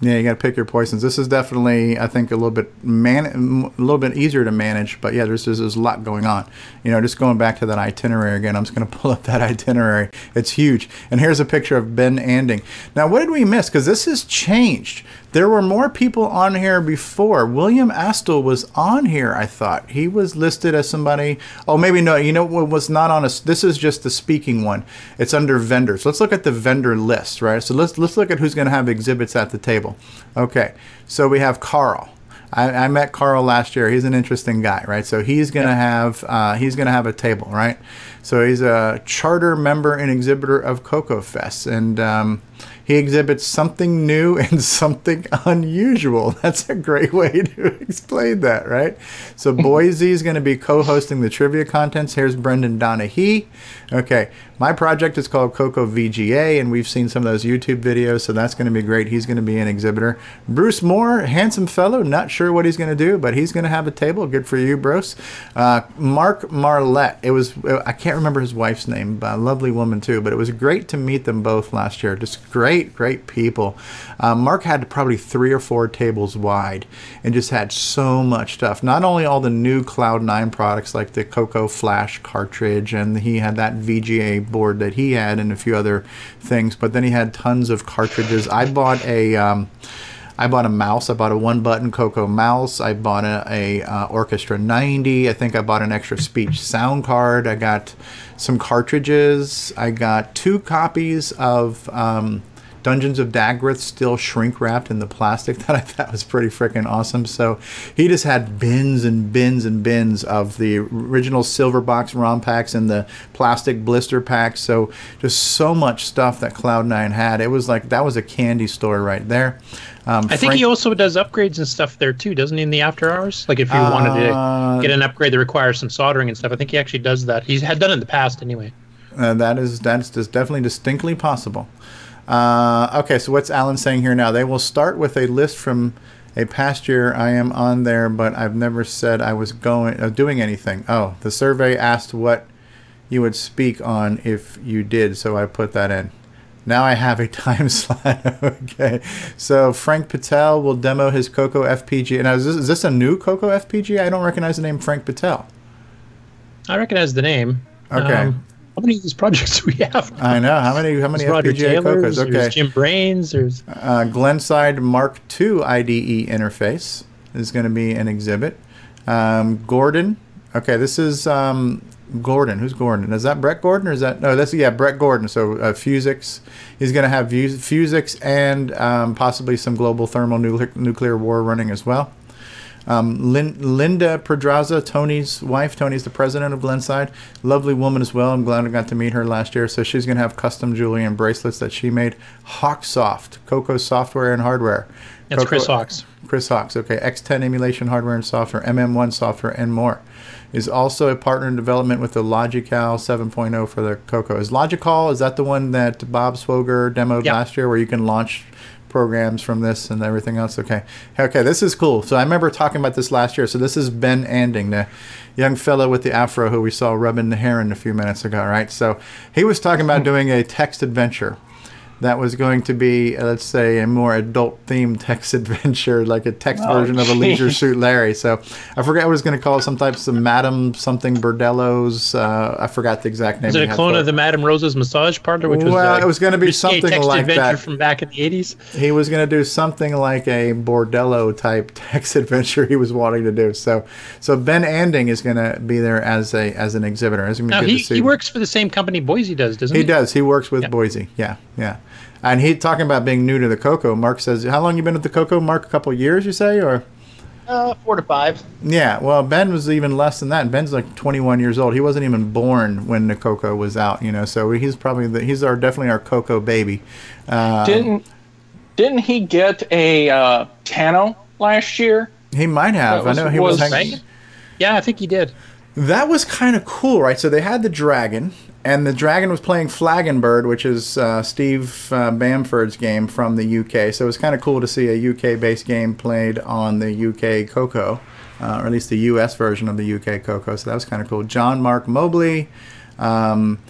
Yeah, you got to pick your poisons. This is definitely, I think, a little bit man, a little bit easier to manage. But yeah, there's there's, there's a lot going on. You know, just going back to that itinerary again. I'm just going to pull up that itinerary. It's huge. And here's a picture of Ben Anding. Now, what did we miss? Because this has changed. There were more people on here before. William Astle was on here. I thought he was listed as somebody. Oh, maybe no. You know what was not on us? This is just the speaking one. It's under vendors. Let's look at the vendor list, right? So let's let's look at who's going to have exhibits at the table. Okay, so we have Carl. I, I met Carl last year. He's an interesting guy, right? So he's gonna have uh, he's gonna have a table, right? So he's a charter member and exhibitor of Coco Fest, and um, he exhibits something new and something unusual. That's a great way to explain that, right? So Boisy is going to be co-hosting the trivia contents. Here's Brendan Donahe. Okay, my project is called Coco VGA, and we've seen some of those YouTube videos, so that's going to be great. He's going to be an exhibitor. Bruce Moore, handsome fellow, not sure what he's going to do, but he's going to have a table. Good for you, Bruce. Uh, Mark Marlette. It was I can't remember his wife's name, but a lovely woman too. But it was great to meet them both last year. Just great, great people. Uh, Mark had probably three or four tables wide, and just had so much stuff. Not only all the new Cloud Nine products like the Coco Flash cartridge, and he had that VGA board that he had, and a few other things. But then he had tons of cartridges. I bought a. Um, I bought a mouse. I bought a one button Coco mouse. I bought a, a uh, Orchestra 90. I think I bought an extra speech sound card. I got some cartridges. I got two copies of um, Dungeons of Dagworth still shrink wrapped in the plastic that I thought was pretty freaking awesome. So he just had bins and bins and bins of the original silver box ROM packs and the plastic blister packs. So just so much stuff that Cloud9 had. It was like that was a candy store right there. Um, I think Frank, he also does upgrades and stuff there too, doesn't he? In the after hours, like if you uh, wanted to get an upgrade that requires some soldering and stuff, I think he actually does that. He's had done it in the past anyway. Uh, that is that's definitely distinctly possible. Uh, okay, so what's Allen saying here now? They will start with a list from a past year. I am on there, but I've never said I was going uh, doing anything. Oh, the survey asked what you would speak on if you did, so I put that in. Now I have a time slot. okay, so Frank Patel will demo his Coco FPG. Now, is this, is this a new Coco FPG? I don't recognize the name Frank Patel. I recognize the name. Okay. Um, how many of these projects do we have? I know how many. How many FPGA Cocos? Okay. There's Jim Brains. There's uh, Glenside Mark II IDE interface is going to be an exhibit. Um, Gordon. Okay, this is um, Gordon. Who's Gordon? Is that Brett Gordon or is that no? That's yeah, Brett Gordon. So uh, FUZIX. He's going to have FUZIX and um, possibly some global thermal nuclear war running as well. Um, Lin- Linda Podraza, Tony's wife. Tony's the president of Glenside. Lovely woman as well. I'm glad I got to meet her last year. So she's going to have custom jewelry and bracelets that she made. Hawksoft, Coco software and hardware. That's Coco, Chris Hawks. Chris Hawks, okay. X10 emulation hardware and software, MM1 software, and more. Is also a partner in development with the Logical 7.0 for the Coco. Is Logical, is that the one that Bob Swoger demoed yep. last year where you can launch programs from this and everything else. Okay, okay, this is cool. So I remember talking about this last year. So this is Ben Anding, the young fellow with the afro who we saw rubbing the hair in a few minutes ago, right? So he was talking about hmm. doing a text adventure that was going to be, uh, let's say, a more adult themed text adventure, like a text oh, version geez. of a Leisure Suit Larry. So I forgot what I was going to call it, some types of Madam something Bordello's. Uh, I forgot the exact name. Is it a clone of the Madam Rose's massage parlor, which was well, uh, it was going to be something text like adventure that from back in the eighties. He was going to do something like a Bordello type text adventure. He was wanting to do so. So Ben Anding is going to be there as a as an exhibitor. It's now, he, he works for the same company Boisy does, doesn't he? He does. He works with Boisy. Yeah, yeah. And he talking about being new to the Coco. Mark says, "How long you been at the Coco, Mark? A couple years, you say, or?" Uh, four to five. Yeah, well, Ben was even less than that. Ben's like 21 years old. He wasn't even born when the Coco was out, you know. So he's probably the, he's our definitely our Coco baby. Uh, didn't didn't he get a uh, Tano last year? He might have. Was, I know he was, was hanging. Yeah, I think he did. That was kind of cool, right? So they had the dragon, and the dragon was playing Flagonbird, which is uh, Steve uh, Bamford's game from the UK. So it was kind of cool to see a UK-based game played on the UK Coco, uh, or at least the US version of the UK Coco. So that was kind of cool. John Mark Mobley. Um,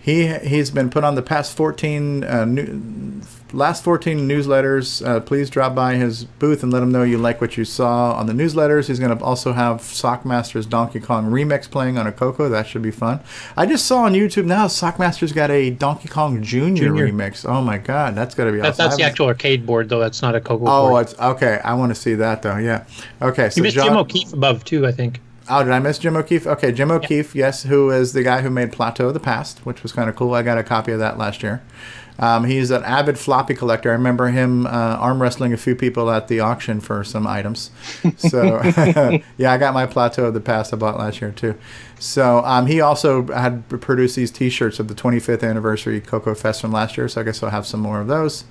he he's been put on the past 14 uh, new, last 14 newsletters. Uh, please drop by his booth and let him know you like what you saw on the newsletters. He's going to also have Sockmaster's Donkey Kong remix playing on a Coco. That should be fun. I just saw on YouTube now Sockmaster's got a Donkey Kong Junior, Junior. remix. Oh my god, that's got to be awesome. That's the actual arcade board though. That's not a Coco. Oh, board. it's okay. I want to see that though. Yeah. Okay. So you missed John, Jim O'Keefe above too, I think. Oh, did I miss Jim O'Keefe? Okay, Jim O'Keefe, yes, who is the guy who made Plateau of the Past, which was kind of cool. I got a copy of that last year. Um, he's an avid floppy collector. I remember him uh, arm wrestling a few people at the auction for some items. So yeah, I got my plateau of the past I bought last year too. So um, he also had produced these T-shirts of the 25th anniversary Coco Fest from last year. So I guess I'll have some more of those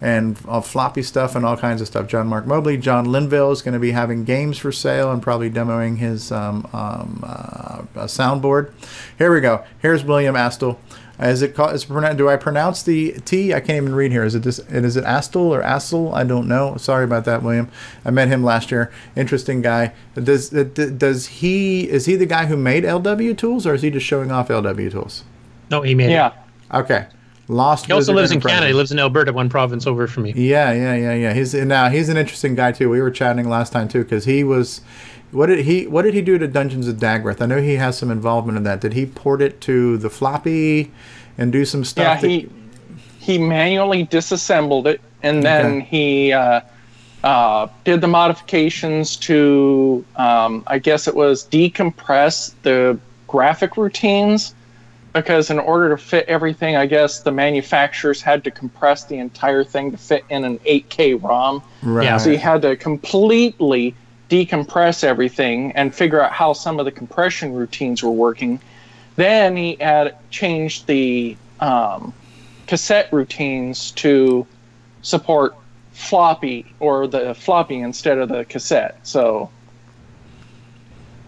and all floppy stuff and all kinds of stuff. John Mark Mobley, John Linville is going to be having games for sale and probably demoing his um, um, uh, soundboard. Here we go. Here's William Astle. Is it called? Is it, do I pronounce the T? I can't even read here. Is it this? Is it Astle or Astle? I don't know. Sorry about that, William. I met him last year. Interesting guy. Does does he? Is he the guy who made LW tools, or is he just showing off LW tools? No, he made it. yeah. it. Okay. Lost. He also lives in Canada. He lives in Alberta, one province over from me. Yeah, yeah, yeah, yeah. He's now he's an interesting guy too. We were chatting last time too because he was. What did he What did he do to Dungeons of Dagworth? I know he has some involvement in that. Did he port it to the floppy and do some stuff? Yeah, he he manually disassembled it and then okay. he uh, uh, did the modifications to um, I guess it was decompress the graphic routines because in order to fit everything, I guess the manufacturers had to compress the entire thing to fit in an 8K ROM. Right. Yeah. So he had to completely decompress everything and figure out how some of the compression routines were working. Then he had changed the um, cassette routines to support floppy or the floppy instead of the cassette. So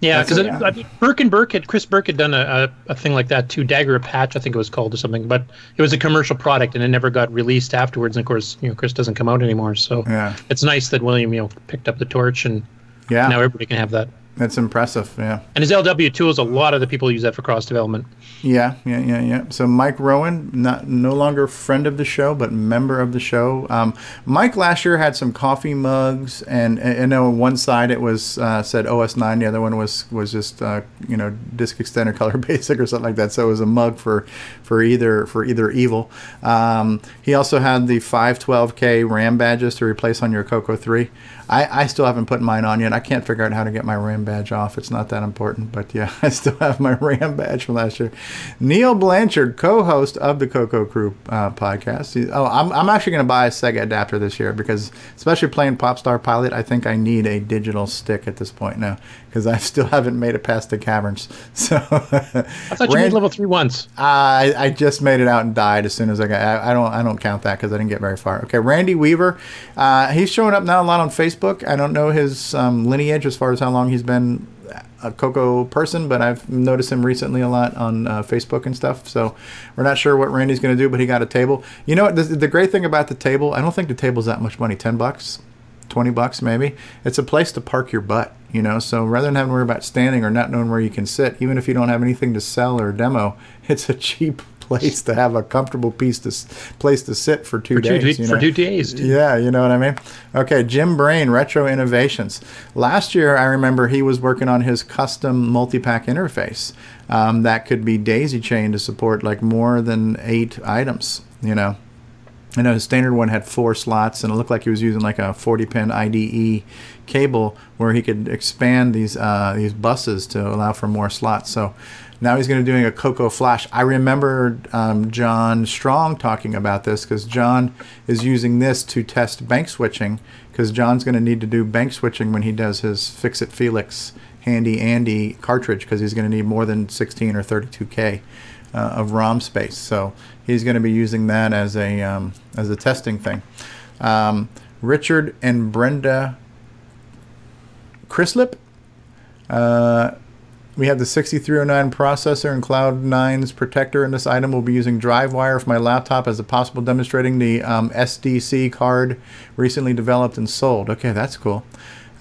yeah, because yeah. Burke and Burke had Chris Burke had done a, a, a, thing like that too. Dagger Patch, I think it was called or something, but it was a commercial product and it never got released afterwards. And of course, you know, Chris doesn't come out anymore, so yeah. it's nice that William, you know, picked up the torch and yeah, now everybody can have that. That's impressive, yeah. And his LW tools, a lot of the people use that for cross development. Yeah, yeah, yeah, yeah. So Mike Rowan, not no longer friend of the show, but member of the show. Um, Mike last year had some coffee mugs, and I know one side it was uh, said OS9, the other one was was just uh, you know disk extender color basic or something like that. So it was a mug for for either for either evil. Um, he also had the 512K RAM badges to replace on your Coco 3. I, I still haven't put mine on yet. I can't figure out how to get my RAM badge off. It's not that important, but yeah, I still have my RAM badge from last year. Neil Blanchard, co-host of the Coco Crew uh, podcast. He, oh, I'm, I'm actually going to buy a Sega adapter this year because, especially playing Popstar Pilot, I think I need a digital stick at this point now because I still haven't made it past the caverns. So I thought you made level three once. I I just made it out and died as soon as I got. I, I don't I don't count that because I didn't get very far. Okay, Randy Weaver, uh, he's showing up now a lot on Facebook. I don't know his um, lineage as far as how long he's been a Coco person, but I've noticed him recently a lot on uh, Facebook and stuff. So we're not sure what Randy's going to do, but he got a table. You know what? The, the, great thing about the table, I don't think the table's that much money. Ten bucks, twenty bucks maybe. It's a place to park your butt you know so rather than having to worry about standing or not knowing where you can sit even if you don't have anything to sell or demo it's a cheap place to have a comfortable piece to place to sit for two for days two, you know? for two days too. yeah you know what i mean okay jim brain retro innovations last year i remember he was working on his custom multi-pack interface um, that could be daisy chain to support like more than eight items you know I know his standard one had four slots, and it looked like he was using like a 40 pin IDE cable where he could expand these uh, these buses to allow for more slots. So now he's going to be doing a Coco Flash. I remember um, John Strong talking about this because John is using this to test bank switching because John's going to need to do bank switching when he does his Fix It Felix Handy Andy cartridge because he's going to need more than 16 or 32K uh, of ROM space. So he's going to be using that as a um, as a testing thing. Um, Richard and Brenda Chrislip. Uh, we have the 6309 processor and Cloud9's protector, and this item We'll be using DriveWire for my laptop as a possible demonstrating the um, SDC card recently developed and sold. Okay, that's cool.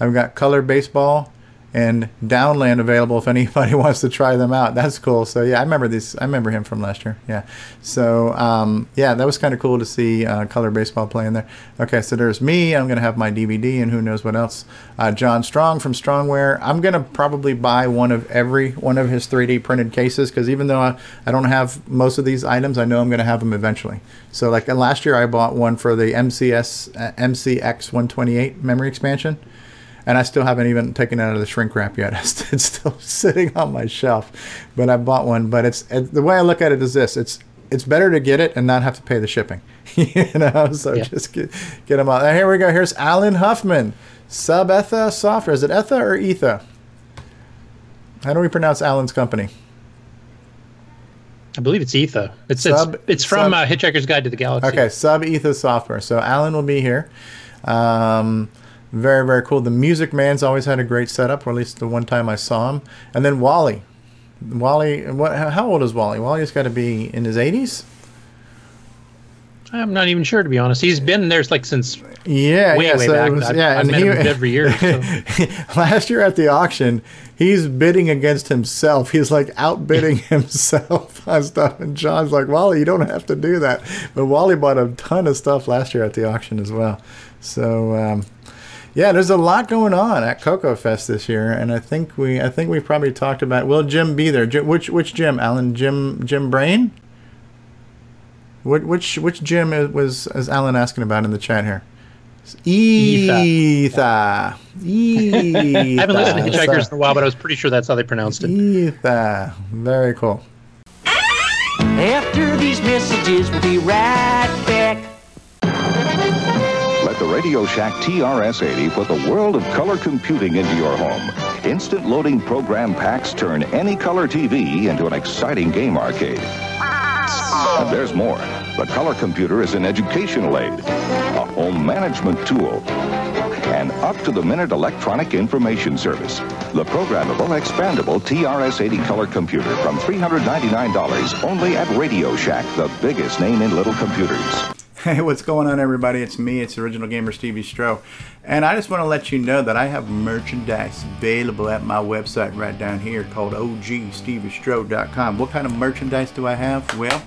I've got Color Baseball, and Downland available if anybody wants to try them out. That's cool. So yeah, I remember these. I remember him from last year. Yeah. So um, yeah, that was kind of cool to see uh, color baseball playing there. Okay, so there's me. I'm gonna have my DVD and who knows what else. Uh, John Strong from Strongware. I'm gonna probably buy one of every one of his 3D printed cases because even though I, I don't have most of these items, I know I'm gonna have them eventually. So like last year, I bought one for the MCS uh, MCX 128 memory expansion and I still haven't even taken it out of the shrink wrap yet. It's still sitting on my shelf, but I bought one. But it's it, the way I look at it is this: it's it's better to get it and not have to pay the shipping. you know, so yeah. just get get them on. Here we go. Here's Allen Huffman, Sub Etha Software. Is it Etha or Etha? How do we pronounce Allen's company? I believe it's Etha. It's sub, it's, it's from sub, uh, Hitchhiker's Guide to the Galaxy. Okay, Sub Etha Software. So Allen will be here. Um, very very cool. The Music Man's always had a great setup, or at least the one time I saw him. And then Wally, Wally. What? How old is Wally? Wally's got to be in his eighties. I'm not even sure to be honest. He's been there like since yeah, way yeah, way so back. Was, I've, yeah, I've met he, him every year. So. last year at the auction, he's bidding against himself. He's like outbidding himself on stuff, and John's like, "Wally, you don't have to do that." But Wally bought a ton of stuff last year at the auction as well. So. Um, yeah, there's a lot going on at Coco Fest this year, and I think we I think we probably talked about. Will Jim be there? Jim, which which Jim? Allen Jim Jim Brain? which which Jim was is Allen asking about in the chat here? Etha. Etha. I haven't listened to Hitchhikers in a while, but I was pretty sure that's how they pronounced it. Etha. Very cool. After these messages, we'll be right back. Radio Shack TRS-80 put the world of color computing into your home. Instant loading program packs turn any color TV into an exciting game arcade. And there's more. The color computer is an educational aid, a home management tool, an up-to-the-minute electronic information service. The programmable, expandable TRS-80 color computer from $399 only at Radio Shack, the biggest name in little computers. Hey, what's going on, everybody? It's me, it's Original Gamer Stevie Stroh. And I just want to let you know that I have merchandise available at my website right down here called ogsteviestroh.com. What kind of merchandise do I have? Well,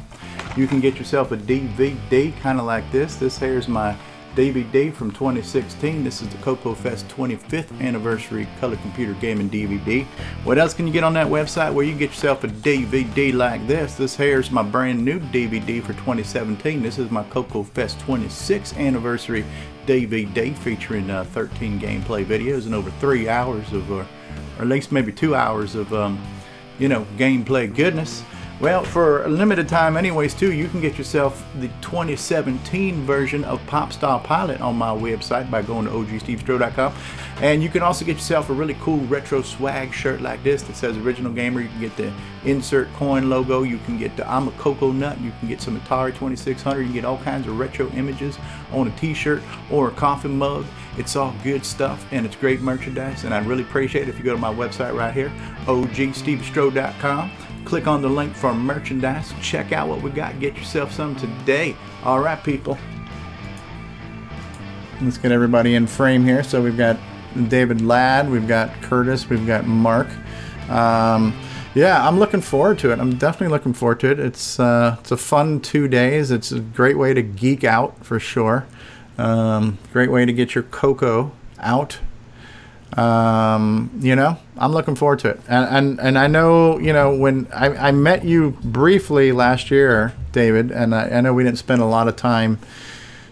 you can get yourself a DVD kind of like this. This here is my DVD from 2016. This is the Coco Fest 25th anniversary color computer gaming DVD. What else can you get on that website? Well, you get yourself a DVD like this. This here is my brand new DVD for 2017. This is my Coco Fest 26th anniversary DVD featuring uh, 13 gameplay videos and over three hours of, uh, or at least maybe two hours of, um, you know, gameplay goodness. Well, for a limited time, anyways, too, you can get yourself the 2017 version of Popstar Pilot on my website by going to ogstevestroh.com. And you can also get yourself a really cool retro swag shirt like this that says Original Gamer. You can get the insert coin logo. You can get the I'm a Coco Nut. You can get some Atari 2600. You can get all kinds of retro images on a t-shirt or a coffee mug. It's all good stuff and it's great merchandise. And I'd really appreciate it if you go to my website right here, ogstevestroh.com click on the link for merchandise. Check out what we got. Get yourself some today. All right, people. Let's get everybody in frame here. So we've got David Ladd, we've got Curtis, we've got Mark. Um, yeah, I'm looking forward to it. I'm definitely looking forward to it. It's uh, it's a fun two days. It's a great way to geek out for sure. Um, great way to get your cocoa out um, you know, I'm looking forward to it. And, and, and I know, you know, when I, I met you briefly last year, David, and I, I know we didn't spend a lot of time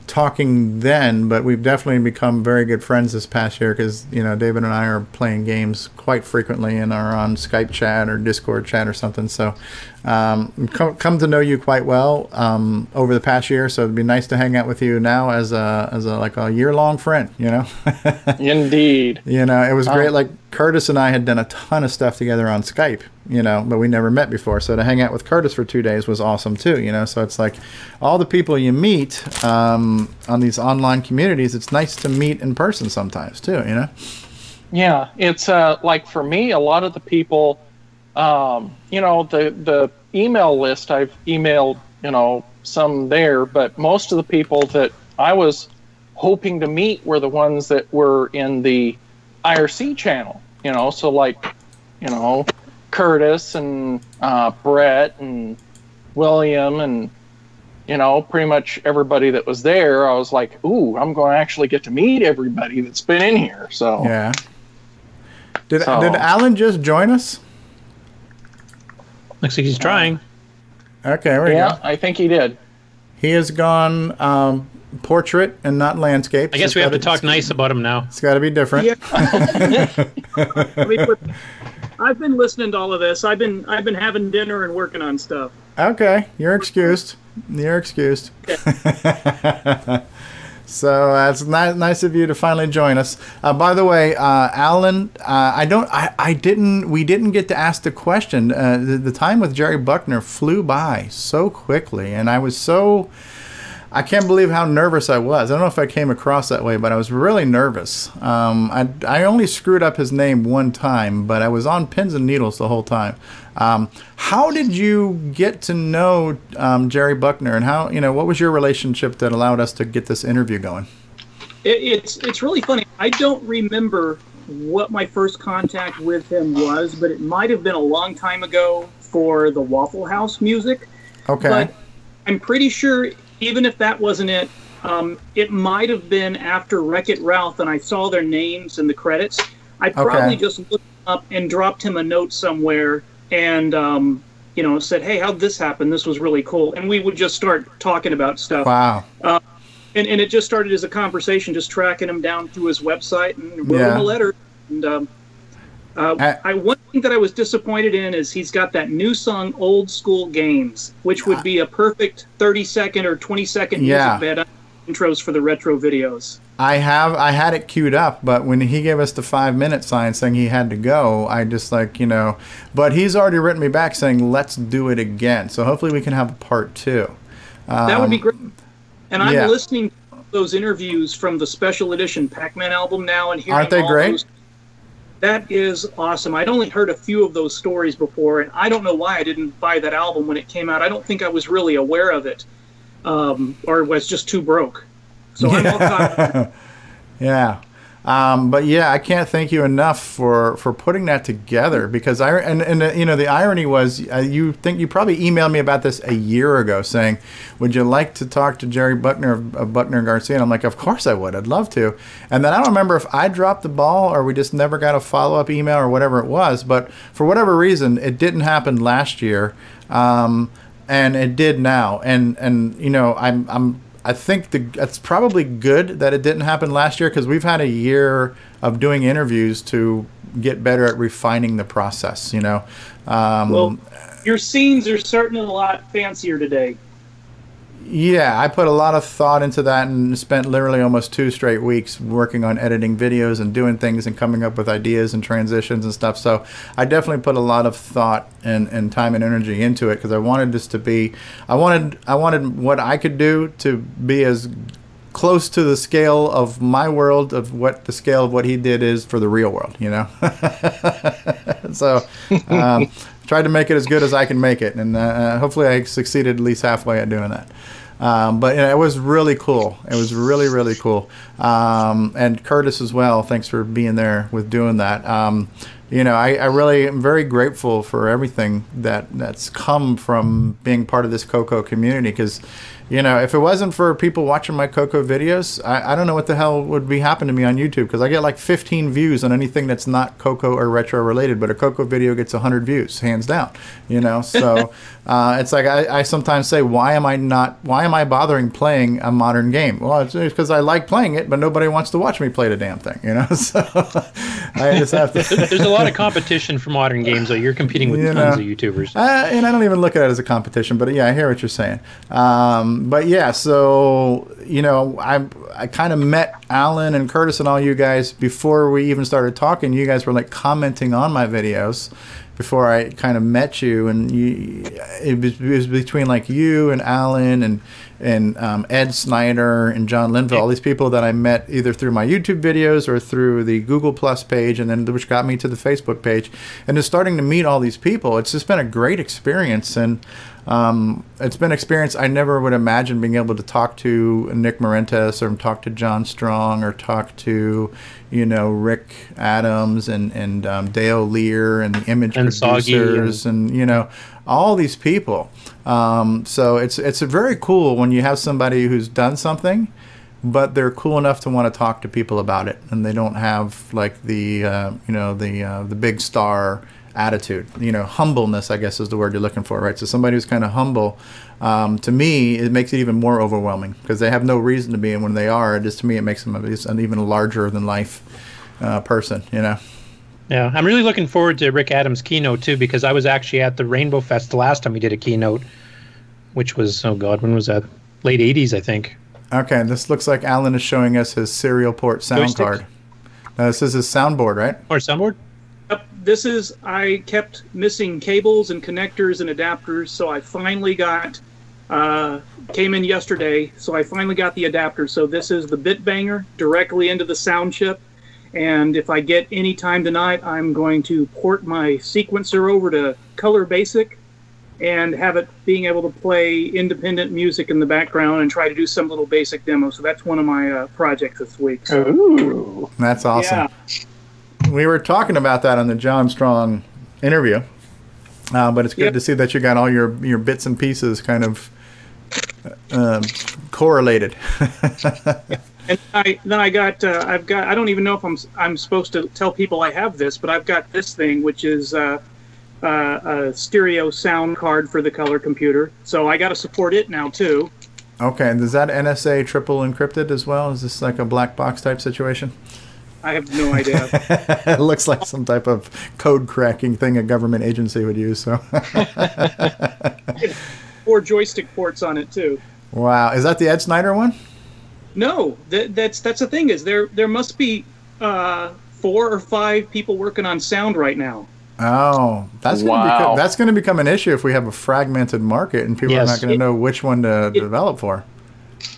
talking then, but we've definitely become very good friends this past year because you know David and I are playing games quite frequently and are on Skype chat or Discord chat or something. So um, come, come to know you quite well um, over the past year. So it'd be nice to hang out with you now as a as a like a year long friend. You know. Indeed. You know, it was great. Um, like Curtis and I had done a ton of stuff together on Skype. You know, but we never met before. So to hang out with Curtis for two days was awesome too. You know, so it's like all the people you meet um, on these online communities. It's nice to meet in person sometimes too. You know. Yeah, it's uh, like for me, a lot of the people um, you know, the the email list I've emailed, you know, some there, but most of the people that I was hoping to meet were the ones that were in the IRC channel. You know, so like, you know, Curtis and uh, Brett and William and you know, pretty much everybody that was there, I was like, ooh, I'm going to actually get to meet everybody that's been in here. So yeah. Did so, did Allen just join us? Looks like he's trying. Okay, there we yeah, go. I think he did. He has gone um, portrait and not landscape. I guess we have to talk nice about him now. It's got to be different. Yeah. I mean, I've been listening to all of this. I've been I've been having dinner and working on stuff. Okay, you're excused. You're excused. so uh, it's ni- nice of you to finally join us. Uh, by the way, uh, Allen, uh, I don't, I, I didn't, we didn't get to ask the question. Uh, the, the time with Jerry Buckner flew by so quickly, and I was so. I can't believe how nervous I was. I don't know if I came across that way, but I was really nervous. Um, I, I only screwed up his name one time, but I was on pins and needles the whole time. Um, how did you get to know um, Jerry Buckner, and how you know what was your relationship that allowed us to get this interview going? It, it's it's really funny. I don't remember what my first contact with him was, but it might have been a long time ago for the Waffle House music. Okay. But I'm pretty sure even if that wasn't it, um, it might have been after Wreck It Ralph, and I saw their names in the credits. I probably Okay. just looked up and dropped him a note somewhere, and um, you know, said, "Hey, how'd this happen? This was really cool." And we would just start talking about stuff. Wow. Uh, and, and it just started as a conversation, just tracking him down through his website and wrote Yeah. him a letter. And um, uh, I, one thing that I was disappointed in is he's got that new song, "Old School Games," which would be a perfect thirty second or twenty second Yeah. music bed intros for the retro videos. I have I had it queued up, but when he gave us the five minute sign saying he had to go, I just like you know. But he's already written me back saying let's do it again. So hopefully we can have a part two. that would be Um, great. And I'm yeah. listening to those interviews from the special edition Pac-Man album now, and hearing Aren't they great? those- that is awesome. I'd only heard a few of those stories before, and I don't know why I didn't buy that album when it came out. I don't think I was really aware of it, um, or was just too broke. So I'm all caught up. yeah. Um, but yeah, I can't thank you enough for, for putting that together because I and, and uh, you know the irony was uh, you think you probably emailed me about this a year ago saying would you like to talk to Jerry Buckner of, of Buckner and Garcia? And I'm like of course I would. I'd love to. And then I don't remember if I dropped the ball or we just never got a follow up email or whatever it was but for whatever reason it didn't happen last year um, and it did now. And and you know I'm I'm I think the it's probably good that it didn't happen last year because we've had a year of doing interviews to get better at refining the process. You know, um, Well, your scenes are certainly a lot fancier today. Yeah, I put a lot of thought into that and spent literally almost two straight weeks working on editing videos and doing things and coming up with ideas and transitions and stuff. So I definitely put a lot of thought and, and time and energy into it because I wanted this to be, I wanted, I wanted what I could do to be as close to the scale of my world of what the scale of what he did is for the real world, you know? so um, tried to make it as good as I can make it. And uh, hopefully I succeeded at least halfway at doing that. Um, but it was really cool. It was really, really cool. Um, and Curtis as well. Thanks for being there with doing that. Um, you know, I, I really am very grateful for everything that that's come from being part of this Coco community because you know, if it wasn't for people watching my Coco videos, I, I don't know what the hell would be happening to me on YouTube because I get like 15 views on anything that's not Coco or retro related, but a Coco video gets 100 views, hands down. You know, so uh, it's like I, I sometimes say, why am I not? Why am I bothering playing a modern game? Well, it's because I like playing it, but nobody wants to watch me play the damn thing. You know, so I just have to. There's a lot of competition for modern games, though. You're competing with You tons know. of YouTubers. Uh, and I don't even look at it as a competition, but yeah, I hear what you're saying. Um, but yeah, so you know, I I kind of met Allen and Curtis and all you guys before we even started talking. You guys were like commenting on my videos before I kind of met you, and you, it was, it was between like you and Allen and and um, Ed Snyder and John Linville, all these people that I met either through my YouTube videos or through the Google Plus page, and then which got me to the Facebook page, and just starting to meet all these people. It's just been a great experience, and um, it's been an experience I never would imagine being able to talk to Nick Marentes or talk to John Strong or talk to, you know, Rick Adams and and um, Dale Lear and the image And Soggy and- producers and you know all these people. Um, so it's it's very cool when you have somebody who's done something, but they're cool enough to want to talk to people about it, and they don't have like the uh, you know the uh, the big star attitude. You know, humbleness, I guess, is the word you're looking for, right? So somebody who's kind of humble. Um, to me, it makes it even more overwhelming because they have no reason to be, and when they are, it just to me, it makes them an even larger than life uh, person. You know. Yeah, I'm really looking forward to Rick Adams' keynote too because I was actually at the Rainbow Fest the last time he did a keynote which was oh god, when was that? Late '80s, I think. Okay, this looks like Allen is showing us his serial port sound Joystick? card. Now, this is his soundboard, right? Or soundboard? Yep, This is I kept missing cables and connectors and adapters, so I finally got uh, came in yesterday. So I finally got the adapter. So this is the bit banger directly into the sound chip. And if I get any time tonight, I'm going to port my sequencer over to Color Basic and have it being able to play independent music in the background and try to do some little basic demo. So that's one of my uh, projects this week. So, Ooh. That's awesome. Yeah. We were talking about that on the John Strong interview, uh, but it's good Yep. to see that you got all your your bits and pieces kind of um, correlated. And I, then I got, uh, I've got, I don't even know if I'm, I'm supposed to tell people I have this, but I've got this thing, which is uh, uh, a stereo sound card for the color computer. So I got to support it now too. okay, and is that NSA triple encrypted as well? Is this like a black box type situation? I have no idea. it looks like some type of code cracking thing a government agency would use. So, Four joystick ports on it too. wow, is that the Ed Snyder one? No, that, that's that's the thing is there there must be uh, four or five people working on sound right now. Oh, that's gonna Wow. become, that's going to become an issue if we have a fragmented market and people are not going to know which one to develop for.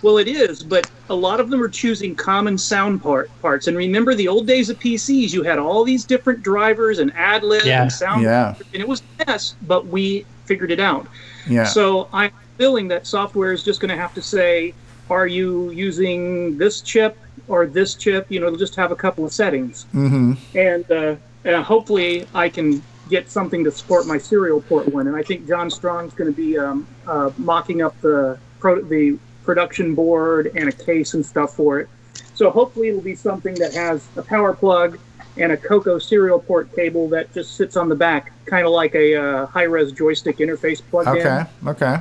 Well, it is, but a lot of them are choosing common sound part parts. And remember, the old days of PCs, you had all these different drivers and AdLib Yeah. and sound, Yeah. and it was a mess. But we figured it out. Yeah. So I'm feeling that software is just going to have to say, are you using this chip or this chip? You know, it'll just have a couple of settings, mm-hmm. and uh, uh, hopefully I can get something to support my serial port one. And I think John Strong's going to be um, uh, mocking up the pro- the production board and a case and stuff for it. So hopefully it'll be something that has a power plug and a Coco serial port cable that just sits on the back, kind of like a uh, high-res joystick interface plugged Okay. in. Okay.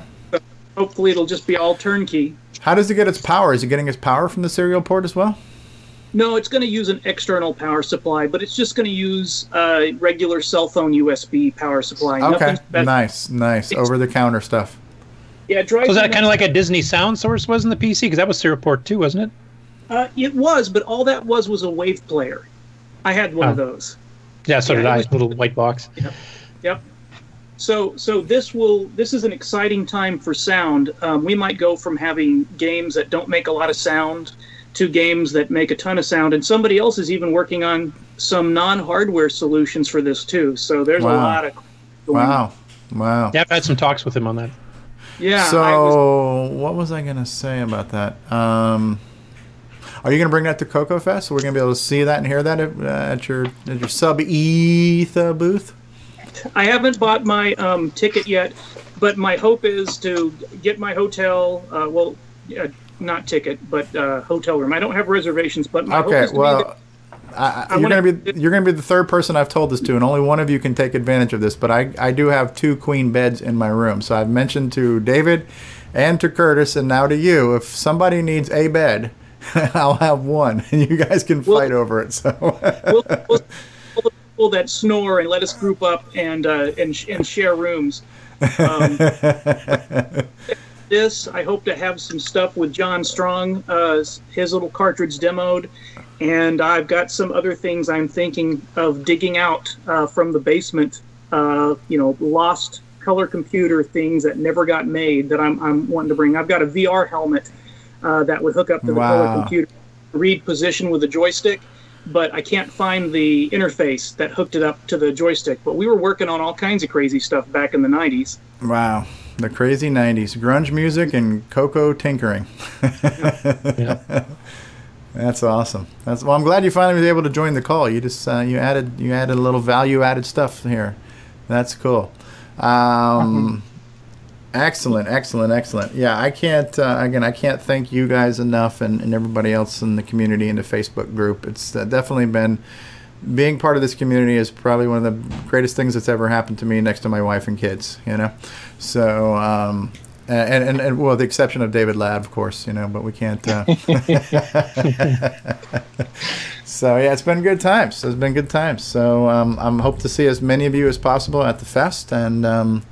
Hopefully it'll just be all turnkey. How does it get its power? Is it getting its power from the serial port as well? No, it's going to use an external power supply, but it's just going to use uh, regular cell phone USB power supply. Okay. Nice. Nice. Over the counter stuff. Yeah, it drives So is me that kind of like a Disney Sound Source was in the PC? Because that was serial port too, wasn't it? Uh, it was, but all that was was a wave player. I had one of Oh. those. Yeah, so Yeah, did I. was- Little white box. Yep. So so this will this is an exciting time for sound. Um, we might go from having games that don't make a lot of sound to games that make a ton of sound, and somebody else is even working on some non-hardware solutions for this too. So there's a lot of going on. Wow. Wow. Yeah, I've had some talks with him on that. Yeah. So was, what was I gonna say about that? Um, are you gonna bring that to Coco Fest? We're gonna be able to see that and hear that at, uh, at your at your sub ETH booth. I haven't bought my um, ticket yet, but my hope is to get my hotel. Uh, well, uh, not ticket, but uh, hotel room. I don't have reservations, but my hope Okay, is to be well, there. I, I, you're gonna be you're gonna be the third person I've told this to, and only one of you can take advantage of this. But I I do have two queen beds in my room, so I've mentioned to David and to Curtis, and now to you. If somebody needs a bed, I'll have one, and you guys can fight over it. So we'll, we'll all the people that snore and let us group up and uh, and and share rooms. Um, this I hope to have some stuff with John Strong, uh, his little cartridge demoed, and I've got some other things I'm thinking of digging out uh, from the basement. Uh, you know, lost color computer things that never got made that I'm I'm wanting to bring. I've got a VR helmet uh, that would hook up to the color computer, read position with a joystick but I can't find the interface that hooked it up to the joystick. But we were working on all kinds of crazy stuff back in the 90s. wow, the crazy '90s grunge music and Coco tinkering. That's awesome. That's well. I'm glad you finally was able to join the call. You just uh, you added you added a little value added stuff here. That's cool. Um, excellent, excellent, excellent. Yeah, I can't uh, again. I can't thank you guys enough, and, and everybody else in the community and the Facebook group. It's uh, definitely been being part of this community is probably one of the greatest things that's ever happened to me next to my wife and kids. You know, so um, and, and and well, the exception of David Ladd, of course. You know, but we can't. Uh, so yeah, it's been good times. It's been good times. So um, I'm hope to see as many of you as possible at the fest. And um,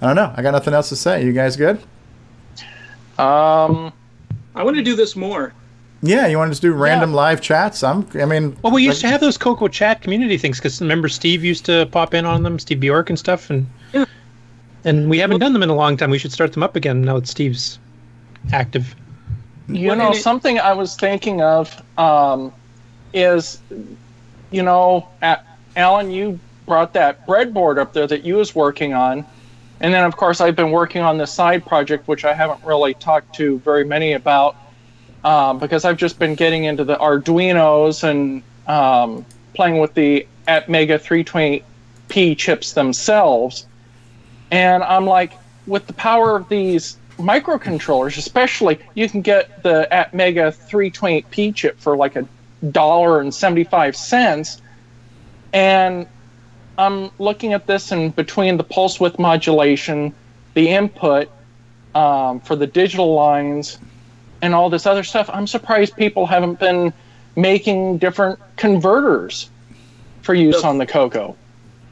I don't know. I got nothing else to say. You guys good? Um, I want to do this more. Yeah, you want to just do random live chats? I'm. I mean, Well, we used to have those Coco Chat community things because remember Steve used to pop in on them, Steve Bjork and stuff, and and we haven't done them in a long time. We should start them up again now that Steve's active. You Well, know, it- something I was thinking of um, is, you know, A- Allen, you brought that breadboard up there that you was working on, and then of course I've been working on this side project which I haven't really talked to very many about um, because I've just been getting into the Arduino's and um, playing with the Atmega 320p chips themselves, and I'm like, with the power of these microcontrollers, especially, you can get the Atmega 328P chip for like a dollar and 75 cents. And I'm looking at this and between the pulse width modulation, the input um, for the digital lines, and all this other stuff, I'm surprised people haven't been making different converters for use on the Coco.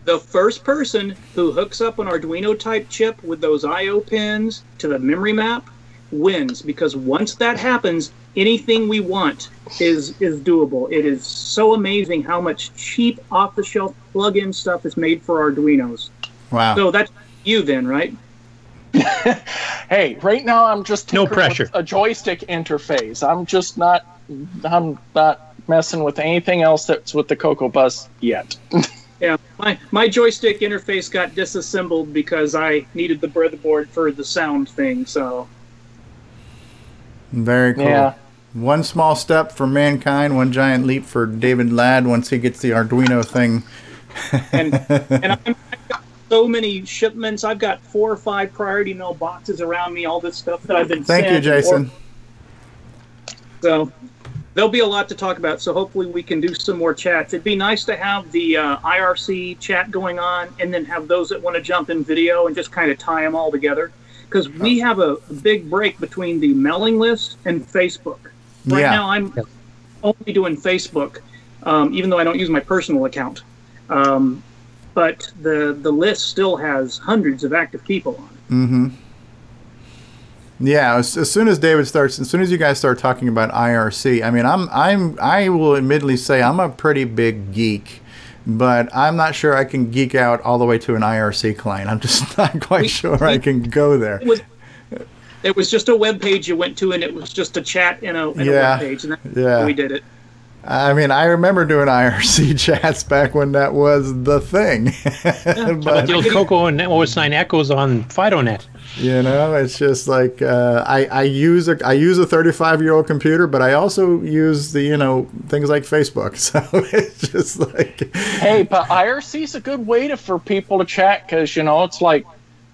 The first person who hooks up an Arduino type chip with those I/O pins to the memory map wins because once that happens, anything we want is is doable. It is so amazing how much cheap off the shelf plug-in stuff is made for Arduinos. Wow. So that's you then, right? Hey, right now I'm just No pressure. with a joystick interface. I'm just not. I'm not messing with anything else that's with the Coco Bus yet. Yeah, my, my joystick interface got disassembled because I needed the breadboard for the sound thing. So Very cool. Yeah. One small step for mankind, one giant leap for David Ladd once he gets the Arduino thing. and and I'm, I've got so many shipments. I've got four or five priority mail boxes around me. All this stuff that I've been. Thank you, sent or- Jason. So there'll be a lot to talk about. So hopefully we can do some more chats. It'd be nice to have the uh, IRC chat going on, and then have those that want to jump in video and just kind of tie them all together. Because we have a, a big break between the mailing list and Facebook. Right Yeah. now, I'm only doing Facebook, um, even though I don't use my personal account. Um, but the the list still has hundreds of active people on it. Mm-hmm. Yeah, as, as soon as David starts, as soon as you guys start talking about IRC, I mean, I'm, I'm, I will admittedly say I'm a pretty big geek, but I'm not sure I can geek out all the way to an IRC client. I'm just not quite sure I can go there. It was it was just a web page you went to, and it was just a chat in a, in a web page, and that's yeah. how we did it. I mean, I remember doing IRC chats back when that was the thing. But but the old Coco and OS nine Echoes on FidoNet. you know, it's just like uh, I, I use a I use a 35 year old computer, but I also use the you know things like Facebook. So it's just like hey, but IRC is a good way to for people to chat because you know it's like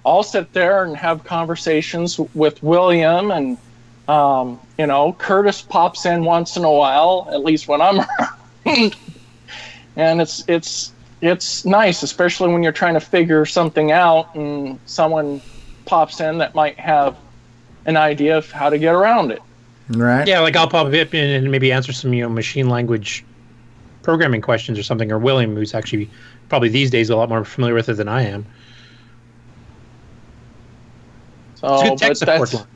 I'll sit there and have conversations with William and um, you know Curtis pops in once in a while, at least when I'm around, and it's it's it's nice, especially when you're trying to figure something out and someone pops in that might have an idea of how to get around it. right. Yeah, like I'll pop up in and maybe answer some you know machine language programming questions or something, or William, who's actually probably these days a lot more familiar with it than I am. So, It's good but tech support that's- line.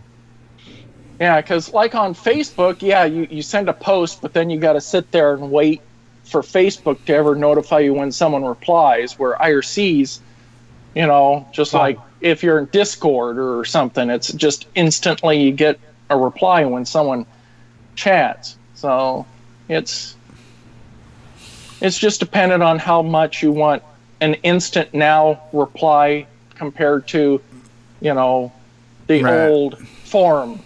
Yeah, because like on Facebook, yeah, you, you send a post, but then you got to sit there and wait for Facebook to ever notify you when someone replies. Where IRCs, you know, just like if you're in Discord or something, it's just instantly you get a reply when someone chats. So it's it's just dependent on how much you want an instant now reply compared to, you know, the Right. old form.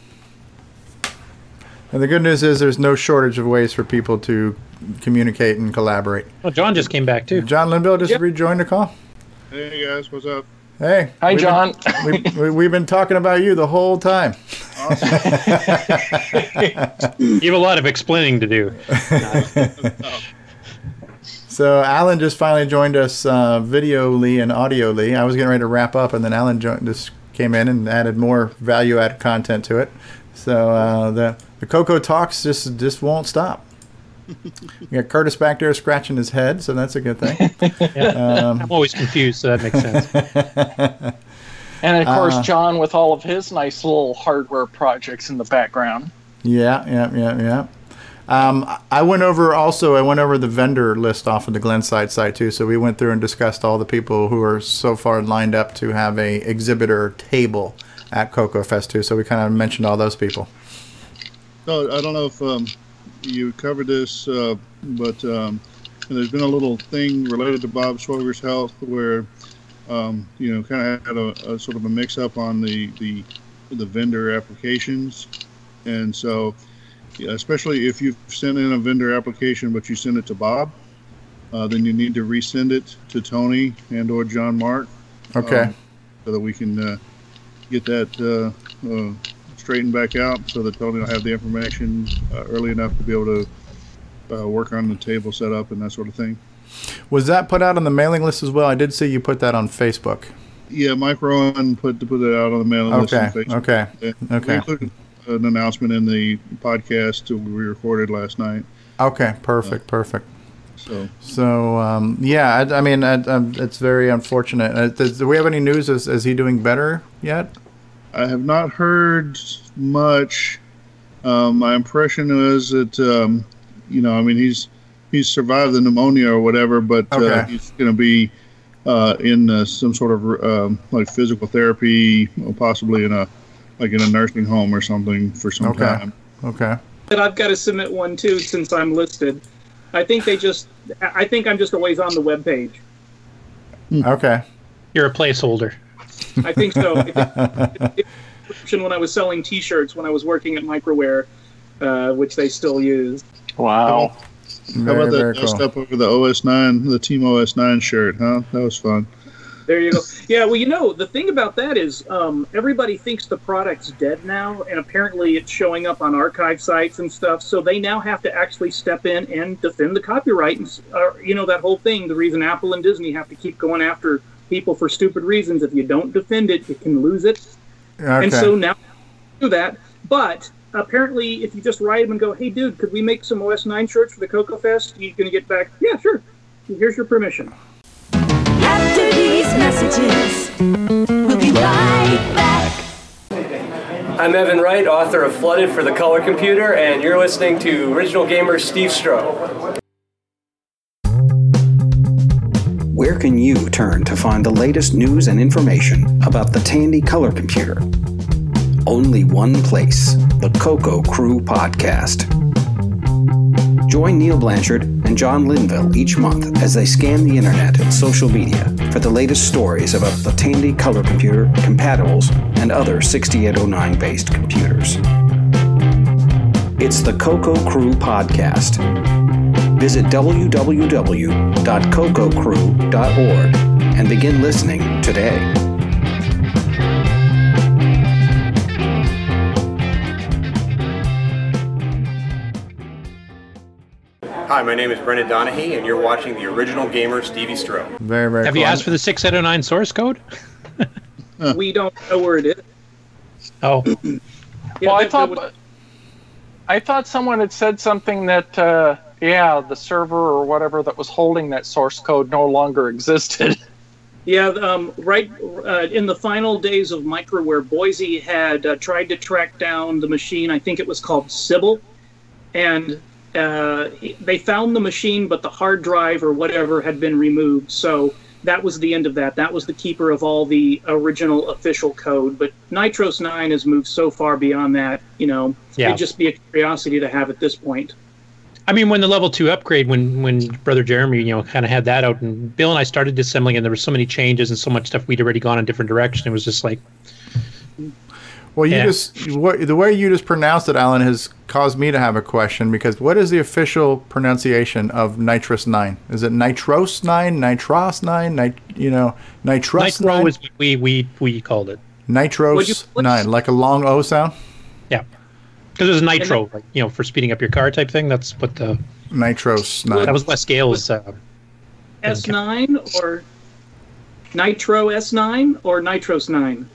And the good news is there's no shortage of ways for people to communicate and collaborate. Well, John just came back too. John Linville just rejoined the call. Hey guys, what's up? Hey. Hi, we've been- John. we, we, we've been talking about you the whole time. You have a lot of explaining to do. So Allen just finally joined us uh, videoly and audioly. I was getting ready to wrap up, and then Allen jo- just came in and added more value-added content to it. So uh, the the Coco talks just just won't stop. We got Curtis back there scratching his head, so that's a good thing. Um, I'm always confused, so that makes sense. And of course, Uh, John with all of his nice little hardware projects in the background. Yeah, yeah, yeah, yeah. Um, I went over also. I went over the vendor list off of the Glenside site too. So we went through and discussed all the people who are so far lined up to have a exhibitor table at Coco Fest too. So we kind of mentioned all those people. No, I don't know if um, you covered this, uh, but um, there's been a little thing related to Bob Swoger's health where, um, you know, kind of had a, a sort of a mix-up on the, the the vendor applications, and so, especially if you've sent in a vendor application but you send it to Bob, uh, then you need to resend it to Tony and or John Mark. Okay. um, so that we can uh, get that uh, uh, straightened back out so that Tony will have the information uh, early enough to be able to uh, work on the table setup and that sort of thing. Was that put out on the mailing list as well? I did see you put that on Facebook. Yeah, Mike Rowan put put it out on the mailing list. on Okay, Facebook. okay, Yeah. okay. We included an announcement in the podcast we recorded last night. Okay, perfect, perfect. So So um, yeah, I, I mean, I, um, it's very unfortunate. Uh, does, do we have any news? Is, is he doing better yet? I have not heard much. Um, my impression is that um, you know, I mean, he's he's survived the pneumonia or whatever, but uh, he's going to be uh, in uh, some sort of um, like physical therapy, or possibly in a like in a nursing home or something for some Okay. time. Okay. But I've got to submit one too since I'm listed. I think they just. I I think I'm just a ways on the web page. Okay. You're a placeholder. I think so. I think- it- it- when I was selling T-shirts when I was working at Microware, uh, which they still use. Wow. How Very, about that very dust cool. up over the OS9, the Team OS9 shirt, huh? That was fun. There you go. Yeah, well, you know, the thing about that is um, everybody thinks the product's dead now, and apparently it's showing up on archive sites and stuff. So they now have to actually step in and defend the copyright. And, uh, you know, that whole thing, the reason Apple and Disney have to keep going after people for stupid reasons. If you don't defend it, you can lose it. Okay. And so now do that. But apparently, if you just write them and go, hey, dude, could we make some OS 9 shirts for the Coco Fest? You're going to get back, yeah, sure. Here's your permission. After these messages, we'll be right back. I'm Evan Wright, author of Flooded for the Color Computer, and you're listening to Original Gamer Steve Stroh. Where can you turn to find the latest news and information about the Tandy color computer? Only one place the Coco Crew Podcast. Join Neil Blanchard and John Linville each month as they scan the internet and social media for the latest stories about the Tandy color computer, compatibles, and other 6809 based computers. It's the Coco Crew Podcast. Visit www.cococrew.org and begin listening today. Hi, my name is Brendan Donahe, and you're watching the original gamer Stevie Stroh. Very, very Have you asked for the 6809 source code? We don't know where it is. Oh. Yeah, well, I that- that thought would- I thought someone had said something that uh, yeah, the server or whatever that was holding that source code no longer existed. Yeah, um, right uh, in the final days of Microware, Boisy had uh, tried to track down the machine. I think it was called Sybil, and uh, they found the machine, but the hard drive or whatever had been removed. So that was the end of that. That was the keeper of all the original official code. But Nitros 9 has moved so far beyond that. You know, Yeah. it'd just be a curiosity to have at this point. I mean, when the level two upgrade, when when Brother Jeremy, you know, kind of had that out, and Bill and I started assembling, and there were so many changes and so much stuff we'd already gone in different direction. It was just like, Well, you Yeah. just what, the way you just pronounced it, Allen, has caused me to have a question because what is the official pronunciation of nitrous nine? Is it nitros nine, nitros nine, nit, you know, nitrous nitro nine, is what we we we called it. nitros you- nine, like a long O sound? Yeah, because it was nitro, like you know, for speeding up your car type thing. That's what the nitros nine. that was Wes Gale's. Uh, S9 or Nitro S9 or Nitros 9?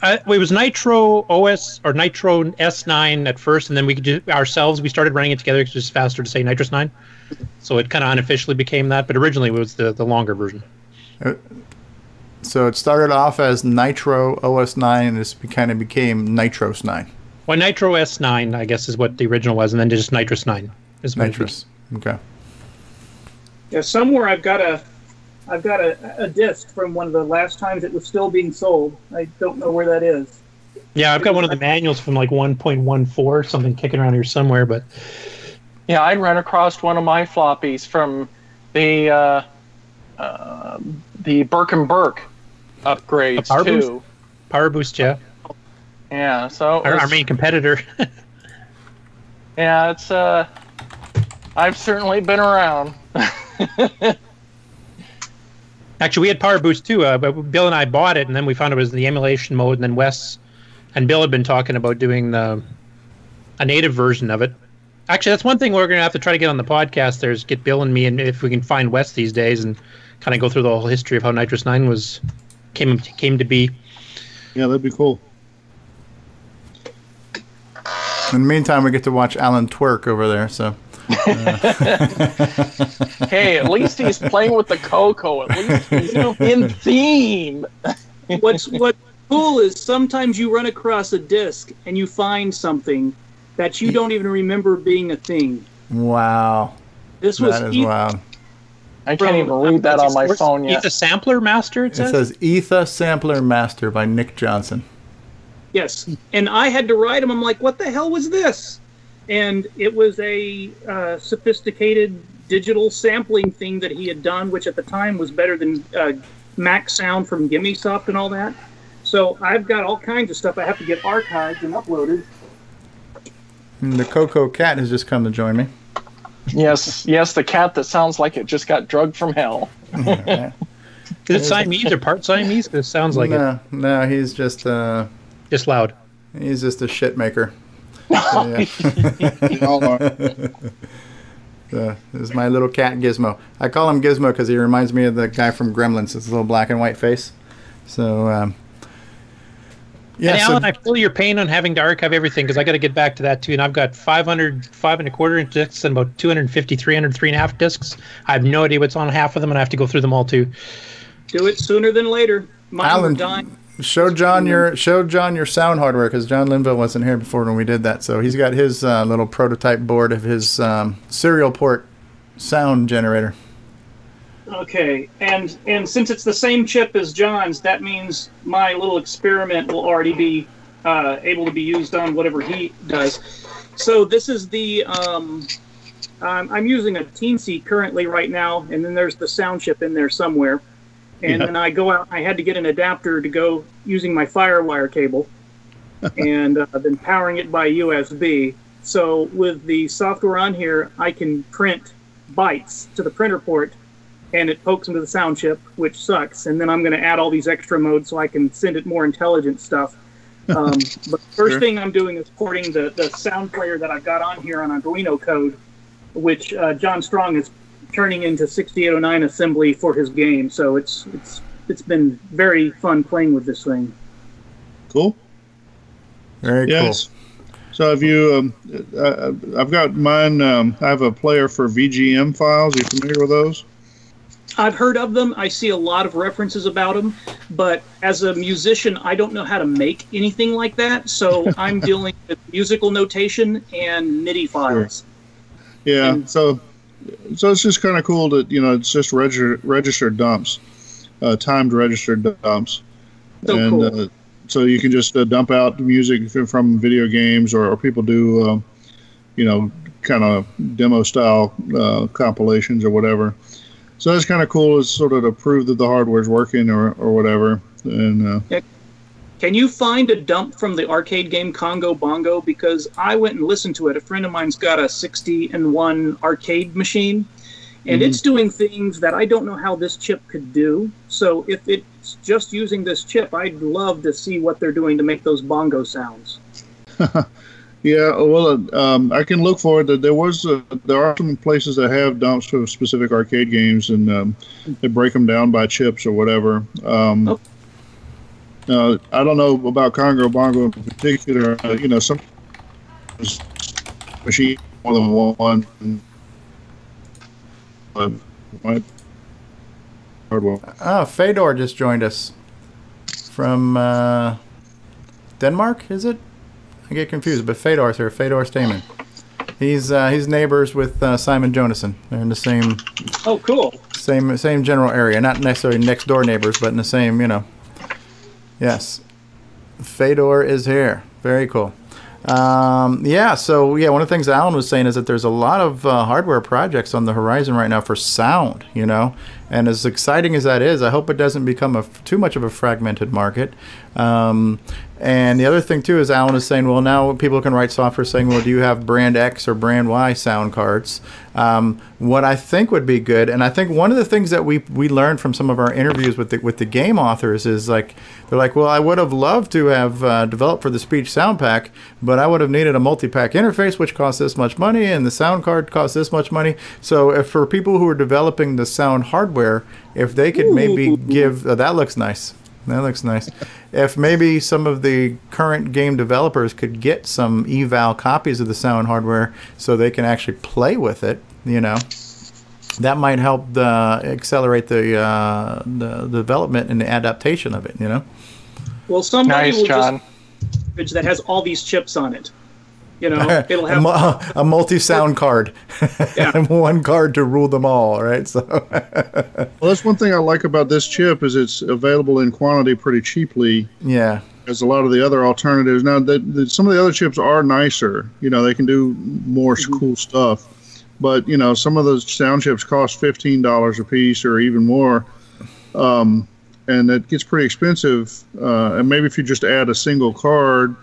Uh, well, it was Nitro OS or Nitro S9 at first, and then we could do ourselves. We started running it together because it's faster to say Nitrous 9. So it kind of unofficially became that, but originally it was the, the longer version. so it started off as Nitro OS 9 and it kind of became Nitros 9. Well, Nitro S9, I guess, is what the original was, and then just Nitrous 9 is what it Nitrous. Okay. Yeah, somewhere I've got a, I've got a, a disc from one of the last times it was still being sold. I don't know where that is. Yeah, I've got one of the manuals from like 1.14 or something kicking around here somewhere, but Yeah, I'd run across one of my floppies from the uh, uh, the Burke and Burke upgrades Power too. Boost? Power Boost, yeah. Yeah, so it Our, our main competitor. yeah, it's uh, I've certainly been around. Actually, we had Power Boost too. Uh, but Bill and I bought it, and then we found it was the emulation mode, and then Wes and Bill had been talking about doing the a native version of it. Actually, that's one thing we're going to have to try to get on the podcast. There's get Bill and me, and if we can find Wes these days, and kind of go through the whole history of how Nitrous Nine was came came to be. Yeah, that'd be cool. In the meantime, we get to watch Allen twerk over there. So. hey, at least he's playing with the Coco. At least he's in theme. What's what cool is sometimes you run across a disc and you find something that you don't even remember being a thing. Wow. This was that is Ethan- wild. I can't even read that on my phone yet. He's a sampler master. It It says. says Etha Sampler Master by Nick Johnson. Yes, and I had to write him. I'm like, what the hell was this? And it was a uh, sophisticated digital sampling thing that he had done, which at the time was better than uh, Mac Sound from Gimme Soft and all that. So I've got all kinds of stuff I have to get archived and uploaded. And the Coco Cat has just come to join me. Yes, yes, the cat that sounds like it just got drugged from hell. Is it Siamese or part Siamese? It sounds like no, no, he's just uh. Just loud. He's just a shit maker. Yeah. So, this is my little cat Gizmo. I call him Gizmo because he reminds me of the guy from Gremlins. His little black and white face. So, um, yeah. and so- Allen, I feel your pain on having to archive everything because I got to get back to that too. And I've got 500, five and a quarter inch discs and about 250, 300, three and a half discs. I have no idea what's on half of them, and I have to go through them all too. Do it sooner than later. Mine were Allen, dying. Show John your show John your sound hardware because John Linville wasn't here before when we did that. So he's got his uh, little prototype board of his um, serial port sound generator. Okay, and and since it's the same chip as John's, that means my little experiment will already be uh, able to be used on whatever he does. So this is the um, um, I'm using a Teensy currently right now, and then there's the sound chip in there somewhere. And Yeah. then I go out. I had to get an adapter to go using my FireWire cable, and uh, then powering it by USB. So with the software on here, I can print bytes to the printer port, and it pokes into the sound chip, which sucks. And then I'm going to add all these extra modes so I can send it more intelligent stuff. Um, but the first Sure. thing I'm doing is porting the, the sound player that I've got on here on Arduino code, which uh, John Strong is turning into 6809 assembly for his game. So it's it's it's been very fun playing with this thing. Cool. Very yes. So have you? Um, uh, I've got mine. Um, I have a player for VGM files. Are you familiar with those? I've heard of them. I see a lot of references about them, but as a musician, I don't know how to make anything like that. So I'm dealing with musical notation and MIDI files. Yeah. so, so it's just kind of cool that you know it's just register, registered dumps, uh, timed registered dumps, So and cool. uh, so you can just uh, dump out music from video games, or, or people do, um, you know, kind of demo style uh, compilations or whatever. So that's kind of cool. It's sort of to prove that the hardware's working or, or whatever. And uh, Can you find a dump from the arcade game Congo Bongo? Because I went and listened to it. A friend of mine's got a 60 and 1 arcade machine, and Mhm. it's doing things that I don't know how this chip could do. So if it's just using this chip, I'd love to see what they're doing to make those bongo sounds. Yeah, well, uh, um, I can look for it. There was, uh, there are some places that have dumps for specific arcade games, and um, they break them down by chips or whatever. Um, uh, I don't know about Congo Bongo in particular. Uh, you know, some machine more than one. Uh, might- hardware. Oh, Fedor just joined us. from uh, Denmark. Is it? I get confused, but Fedor's here. Fedor Steeman. He's uh, he's neighbors with uh, Simon Jonassen. They're in the same Oh, cool. same same general area, not necessarily next door neighbors, but in the same, you know. Yes, Fedor is here. Very cool. Um, yeah, so yeah, one of the things Allen was saying is that there's a lot of uh, hardware projects on the horizon right now for sound, you know, and as exciting as that is, I hope it doesn't become a too much of a fragmented market. Um, and the other thing too is Allen is saying, well, now people can write software saying, well, do you have brand X or brand Y sound cards? Um, what I think would be good, and I think one of the things that we we learned from some of our interviews with the with the game authors is like they're like, well, I would have loved to have uh, developed for the speech sound pack, but I would have needed a multi-pack interface, which costs this much money, and the sound card costs this much money. So if for people who are developing the sound hardware, if they could maybe give oh, that looks nice. That looks nice. If maybe some of the current game developers could get some eval copies of the sound hardware so they can actually play with it, you know, that might help the, accelerate the, uh, the development and the adaptation of it, you know? Well, somebody Nice, will John. just that has all these chips on it. You know, it'll a, have mu- a multi-sound card, Yeah, one card to rule them all, right? So, Well, that's one thing I like about this chip is it's available in quantity pretty cheaply. yeah, As a lot of the other alternatives. Now, the, the, some of the other chips are nicer. You know, they can do more s cool stuff. But you know, some of those sound chips cost fifteen dollars a piece or even more, um, and it gets pretty expensive. Uh, and maybe if you just add a single card,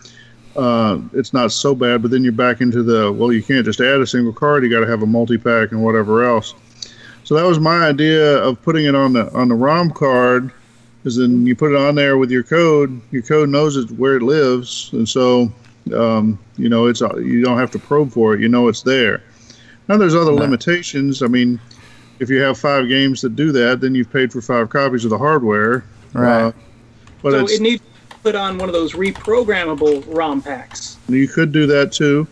uh, it's not so bad. But then you're back into the well, you can't just add a single card. You got to have a multi pack and whatever else. So that was my idea of putting it on the on the ROM card. Is then you put it on there with your code. Your code knows it where it lives, and so um, you know it's you don't have to probe for it. You know it's there. Now there's other limitations. I mean, if you have five games that do that, then you've paid for five copies of the hardware. Right. Uh, but so it's, it needs to put on one of those reprogrammable ROM packs. You could do that too.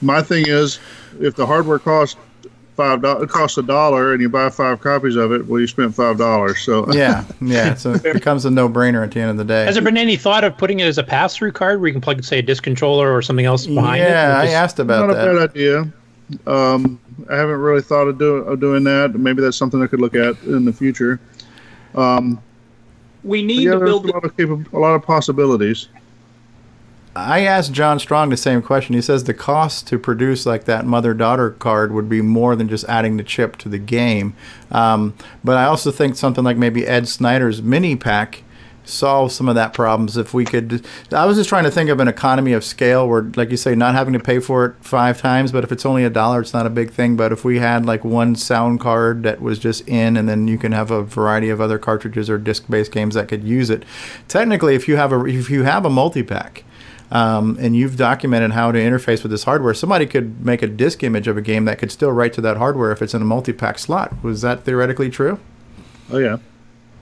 My thing is, if the hardware costs five dollars, it costs a dollar, and you buy five copies of it, well, you spent five dollars. So yeah, yeah. So it becomes a no-brainer at the end of the day. Has there been any thought of putting it as a pass-through card where you can plug, say, a disc controller or something else behind it? Yeah, I just- asked about not that. a bad idea. Um, I haven't really thought of, do, of doing that. Maybe that's something I could look at in the future. Um, We need yeah, to build a lot of capa- a lot of possibilities. I asked John Strong the same question. He says the cost to produce like that mother-daughter card would be more than just adding the chip to the game. Um, but I also think something like maybe Ed Snyder's mini pack solves some of that problems. If we could, I was just trying to think of an economy of scale where, like you say, not having to pay for it five times. But if it's only a dollar, it's not a big thing. But if we had like one sound card that was just in, and then you can have a variety of other cartridges or disc-based games that could use it. Technically, if you have a if you have a multi-pack um, and you've documented how to interface with this hardware, somebody could make a disk image of a game that could still write to that hardware if it's in a multi-pack slot. Was that theoretically true? Oh yeah.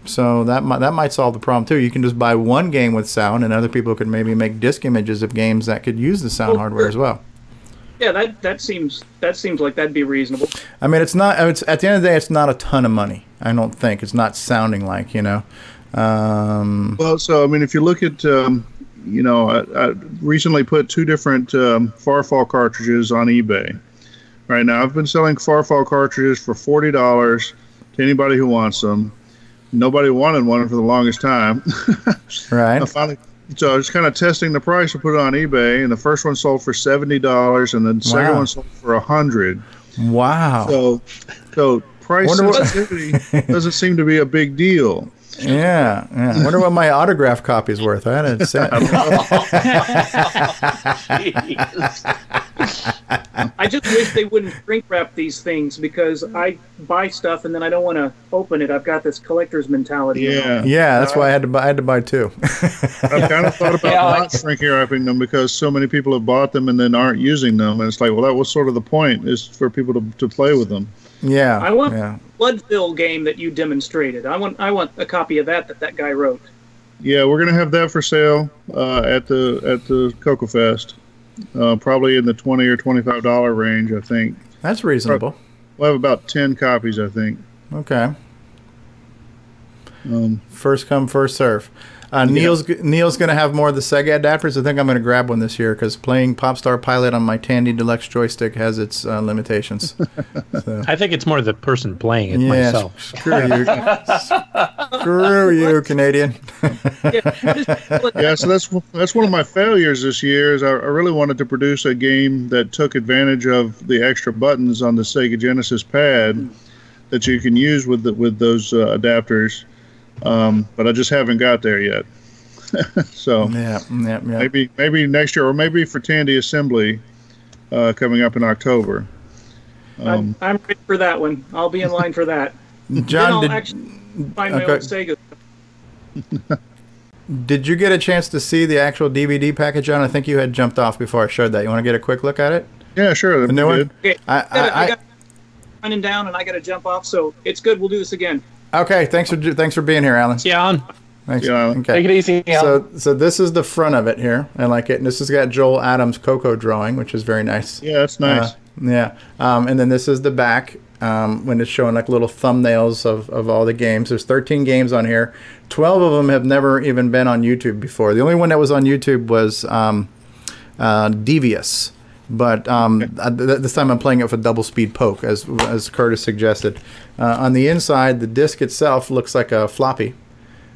So that might, that might solve the problem too. You can just buy one game with sound, and other people could maybe make disk images of games that could use the sound Well, hardware as well. Yeah, that that seems that seems like that'd be reasonable. I mean, it's not. It's at the end of the day, it's not a ton of money. I don't think it's not sounding like you know. Um, Well, so I mean, if you look at, um, you know, I, I recently put two different um, Fahrfall cartridges on eBay. Right now, I've been selling Fahrfall cartridges for forty dollars to anybody who wants them. Nobody wanted one for the longest time. right. I finally, so I was kind of testing the price to put it on eBay, and the first one sold for seventy dollars, and the second one sold for a hundred. Wow. So, so price Wonder sensitivity doesn't seem to be a big deal. Yeah, yeah. I wonder what my autograph copy's worth. I had to say. I just wish they wouldn't shrink wrap these things because I buy stuff and then I don't want to open it. I've got this collector's mentality. you know? Yeah, that's why I had to buy. I had to buy two. I've kind of thought about Yeah, not shrinking wrapping them because so many people have bought them and then aren't using them, and it's like, well, that was sort of the point is for people to, to play with them. Yeah, I want yeah. Bloodfill game that you demonstrated. I want I want a copy of that that that guy wrote. Yeah, we're gonna have that for sale uh, at the at the Coco Fest, uh, probably in the twenty or twenty five dollar range, I think. That's reasonable. We'll have about ten copies, I think. Okay. Um, First come, first serve. Uh, Neil's Neil's going to have more of the Sega adapters. I think I'm going to grab one this year because playing Popstar Pilot on my Tandy Deluxe joystick has its uh, limitations. So, I think it's more the person playing it yeah, myself. screw you, screw you, Canadian. yeah, so that's that's one of my failures this year. Is I, I really wanted to produce a game that took advantage of the extra buttons on the Sega Genesis pad that you can use with the, with those uh, adapters, um, but I just haven't got there yet. so yeah, yeah, yeah. maybe maybe next year, or maybe for Tandy Assembly uh, coming up in October. I'm, I'm ready for that one. I'll be in line for that. then John, I'll did, actually find my okay. old Sega. did you get a chance to see the actual DVD package, John? I think you had jumped off before I showed that. You want to get a quick look at it? Yeah, sure. The new one. Okay, I, I, I I, got running down and I got to jump off, so it's good. We'll do this again. I, okay, thanks for thanks for being here, Allen. Yeah, on. Thanks. Yeah. Okay. Take it easy, Allen. So, so this is the front of it here. I like it. And this has got Joel Adams' Coco drawing, which is very nice. Yeah, that's nice. Uh, yeah. Um, and then this is the back um, when it's showing like little thumbnails of, of all the games. There's 13 games on here. 12 of them have never even been on YouTube before. The only one that was on YouTube was um, uh, Devious. But um, th- this time I'm playing it with double speed poke, as as Curtis suggested. Uh, on the inside, the disc itself looks like a floppy.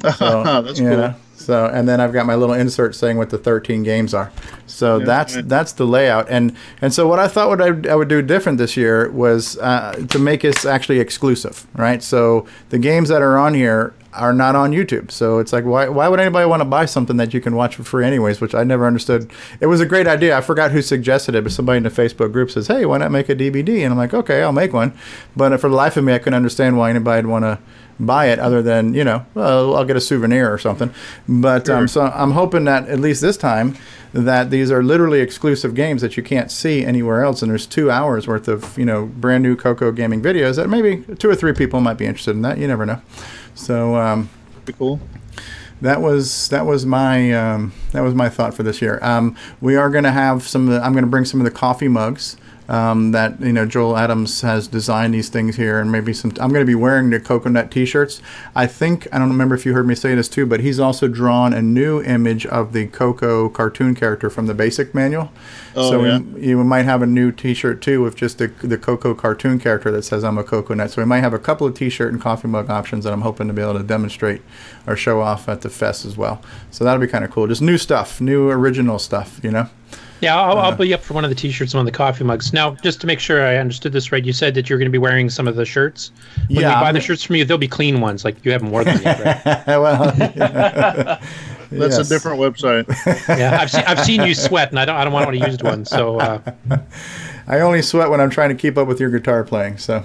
So, That's cool. know, so and then I've got my little insert saying what the 13 games are. So Yeah, that's right. that's the layout. And and so what I thought what I, I would do different this year was uh, to make this actually exclusive, right? So the games that are on here are not on YouTube. So it's like why why would anybody want to buy something that you can watch for free anyways? Which I never understood. It was a great idea. I forgot who suggested it, but somebody in the Facebook group says, "Hey, why not make a DVD?" And I'm like, "Okay, I'll make one." But for the life of me, I couldn't understand why anybody'd want to buy it other than you know well i'll get a souvenir or something but um, so i'm hoping that at least this time that these are literally exclusive games that you can't see anywhere else and there's two hours worth of you know brand new coco gaming videos that maybe two or three people might be interested in that you never know so um, Pretty cool. that was that was my um, that was my thought for this year. Um, we are going to have some. Of the, I'm going to bring some of the coffee mugs um, that you know Joel Adams has designed these things here, and maybe some. I'm going to be wearing the coconut T-shirts. I think I don't remember if you heard me say this too, but he's also drawn a new image of the Coco cartoon character from the basic manual. Oh, so yeah. we, you might have a new T-shirt too with just the the Coco cartoon character that says "I'm a coconut." So we might have a couple of T-shirt and coffee mug options that I'm hoping to be able to demonstrate or show off at the fest as well. So that'll be kind of cool. Just new stuff, new original stuff, you know. Yeah, I'll, Uh-huh. I'll be up for one of the T-shirts, and one of the coffee mugs. Now, just to make sure I understood this right, you said that you're going to be wearing some of the shirts. When Yeah, we buy I'm- the shirts from you, they'll be clean ones. Like you haven't worn them yet, right? well, That's yes. a different website. yeah, I've seen I've seen you sweat, and I don't I don't want to use one. So uh, I only sweat when I'm trying to keep up with your guitar playing. So.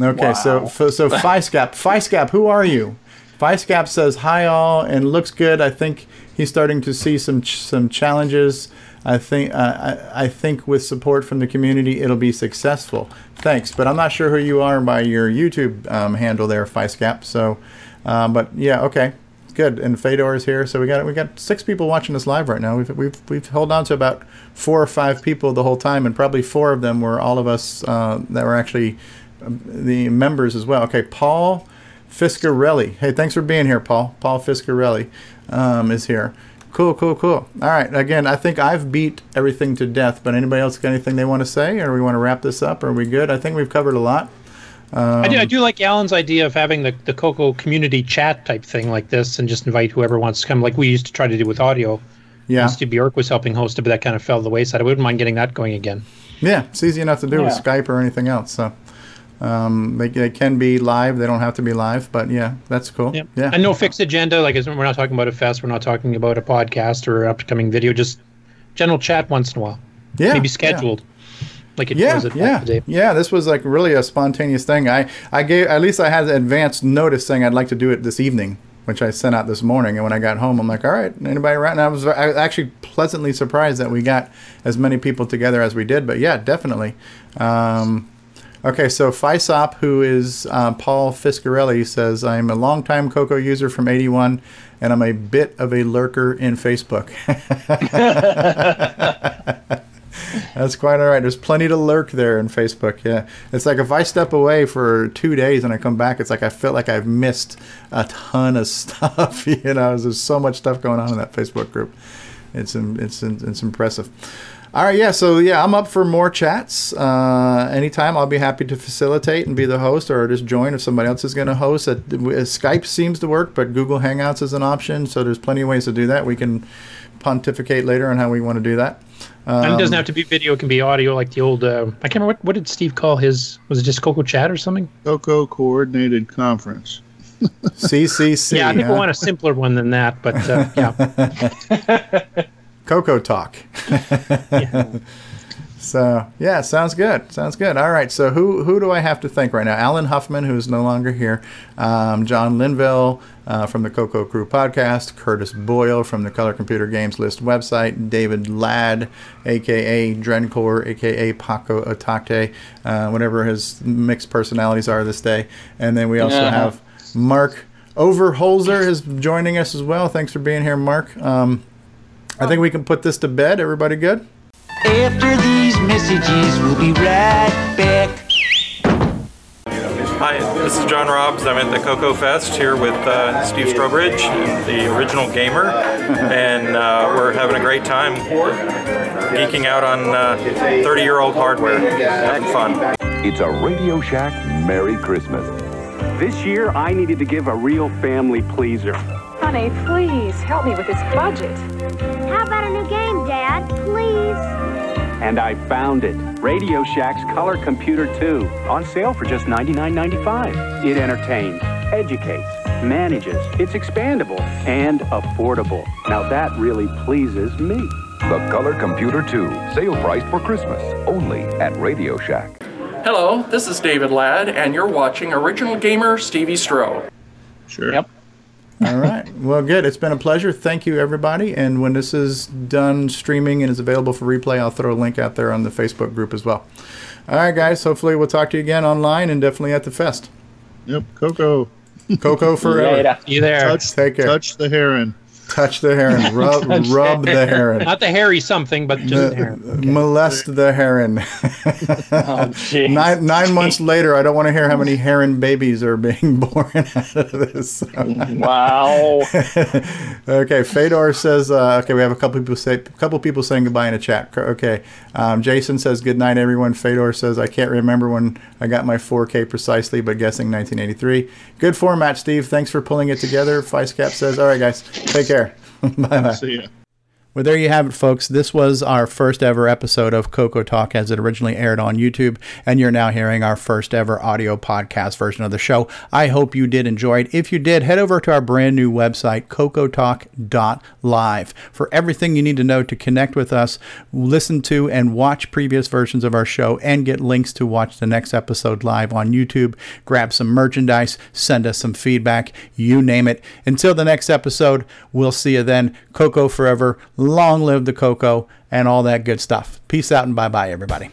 okay, so so so Fiscap, Fiscap, who are you? Fiscap says hi all and looks good. I think he's starting to see some ch- some challenges. I think uh, I, I think with support from the community, it'll be successful. Thanks, but I'm not sure who you are by your YouTube um, handle there, Fiscap. So, uh, but yeah, okay, good. And Fedor is here, so we got we got six people watching us live right now. We've we've we've held on to about four or five people the whole time, and probably four of them were all of us uh, that were actually um, the members as well. Okay, Paul Fiscarelli. Hey, thanks for being here, Paul. Paul Fiscarelli um, is here. Cool, cool, cool. All right. Again, I think I've beat everything to death. But anybody else got anything they want to say, or we want to wrap this up? Are we good? I think we've covered a lot. Um, I do I do like Allen's idea of having the the Coco community chat type thing like this, and just invite whoever wants to come, like we used to try to do with audio. Yeah. Steve Bjork was helping host it, but that kind of fell to the wayside. I wouldn't mind getting that going again. Yeah, it's easy enough to do with Skype or anything else. So um, they, they can be live. They don't have to be live. But yeah, that's cool. Yeah. Yeah. And no fixed agenda. Like we're not talking about a fest. We're not talking about a podcast or upcoming video. Just general chat once in a while. Yeah, Maybe yeah. scheduled. Like it yeah, was at yeah, yeah. This was like really a spontaneous thing. I, I gave at least I had advance notice saying I'd like to do it this evening, which I sent out this morning. And when I got home, I'm like, all right, anybody around? And I was, I was actually pleasantly surprised that we got as many people together as we did. But yeah, definitely. Um, okay, so Fisop, who is uh, Paul Fiscarelli, says I'm a longtime Coco user from '81, and I'm a bit of a lurker in Facebook. That's quite all right. There's plenty to lurk there in Facebook. Yeah, it's like if I step away for two days and I come back, it's like I feel like I've missed a ton of stuff. You know, there's so much stuff going on in that Facebook group. It's it's it's impressive. All right, yeah. So yeah, I'm up for more chats. Uh, anytime, I'll be happy to facilitate and be the host, or just join if somebody else is going to host. It, Skype seems to work, but Google Hangouts is an option. So there's plenty of ways to do that. We can pontificate later on how we want to do that. Um, and it doesn't have to be video; it can be audio, like the old. Uh, I can't remember what, what did Steve call his? Was it just Coco Chat or something? Coco Coordinated Conference. CCC. Yeah, I think huh? we want a simpler one than that, but uh, yeah. Coco Talk. yeah. So yeah, sounds good. Sounds good. All right. So who who do I have to thank right now? Allen Huffman, who's no longer here. Um, John Linville uh, from the Coco Crew podcast. Curtis Boyle from the Color Computer Games List website. David Ladd, aka Drencor, aka Paco Otate, uh, whatever his mixed personalities are this day. And then we also yeah. have Mark Overholzer is joining us as well. Thanks for being here, Mark. Um, I think we can put this to bed. Everybody good? After these messages, we'll be right back. Hi, this is John Robbs. I'm at the Coco Fest here with uh, Steve Strobridge, the original gamer, and uh, we're having a great time geeking out on 30 uh, year old hardware. Having fun. It's a Radio Shack Merry Christmas. This year, I needed to give a real family pleaser. Honey, please help me with this budget. How about a new game, Dad? Please. And I found it. Radio Shack's Color Computer 2. On sale for just $99.95. It entertains, educates, manages, it's expandable, and affordable. Now that really pleases me. The Color Computer 2. Sale priced for Christmas. Only at Radio Shack. Hello, this is David Ladd, and you're watching Original Gamer Stevie Stroh. Sure. Yep. All right. Well, good. It's been a pleasure. Thank you, everybody. And when this is done streaming and is available for replay, I'll throw a link out there on the Facebook group as well. All right, guys. Hopefully, we'll talk to you again online and definitely at the fest. Yep. Coco. Coco forever. Later. You there? Touch, Take care. Touch the heron. Touch the heron. Rub, rub the heron. Not the hairy something, but just the, the heron. Okay. Molest the heron. oh, jeez. Nine, nine months later, I don't want to hear how many heron babies are being born out of this. wow. okay, Fedor says. Uh, okay, we have a couple people say, a couple people saying goodbye in a chat. Okay, um, Jason says good night, everyone. Fedor says I can't remember when I got my 4K precisely, but guessing 1983. Good format, Steve. Thanks for pulling it together. Facecap says, all right, guys, take care care. bye bye. See ya. Well, there you have it, folks. This was our first ever episode of Coco Talk as it originally aired on YouTube, and you're now hearing our first ever audio podcast version of the show. I hope you did enjoy it. If you did, head over to our brand new website, cocotalk.live, for everything you need to know to connect with us, listen to and watch previous versions of our show, and get links to watch the next episode live on YouTube. Grab some merchandise, send us some feedback, you name it. Until the next episode, we'll see you then. Coco forever long live the Coco and all that good stuff. Peace out and bye bye, everybody.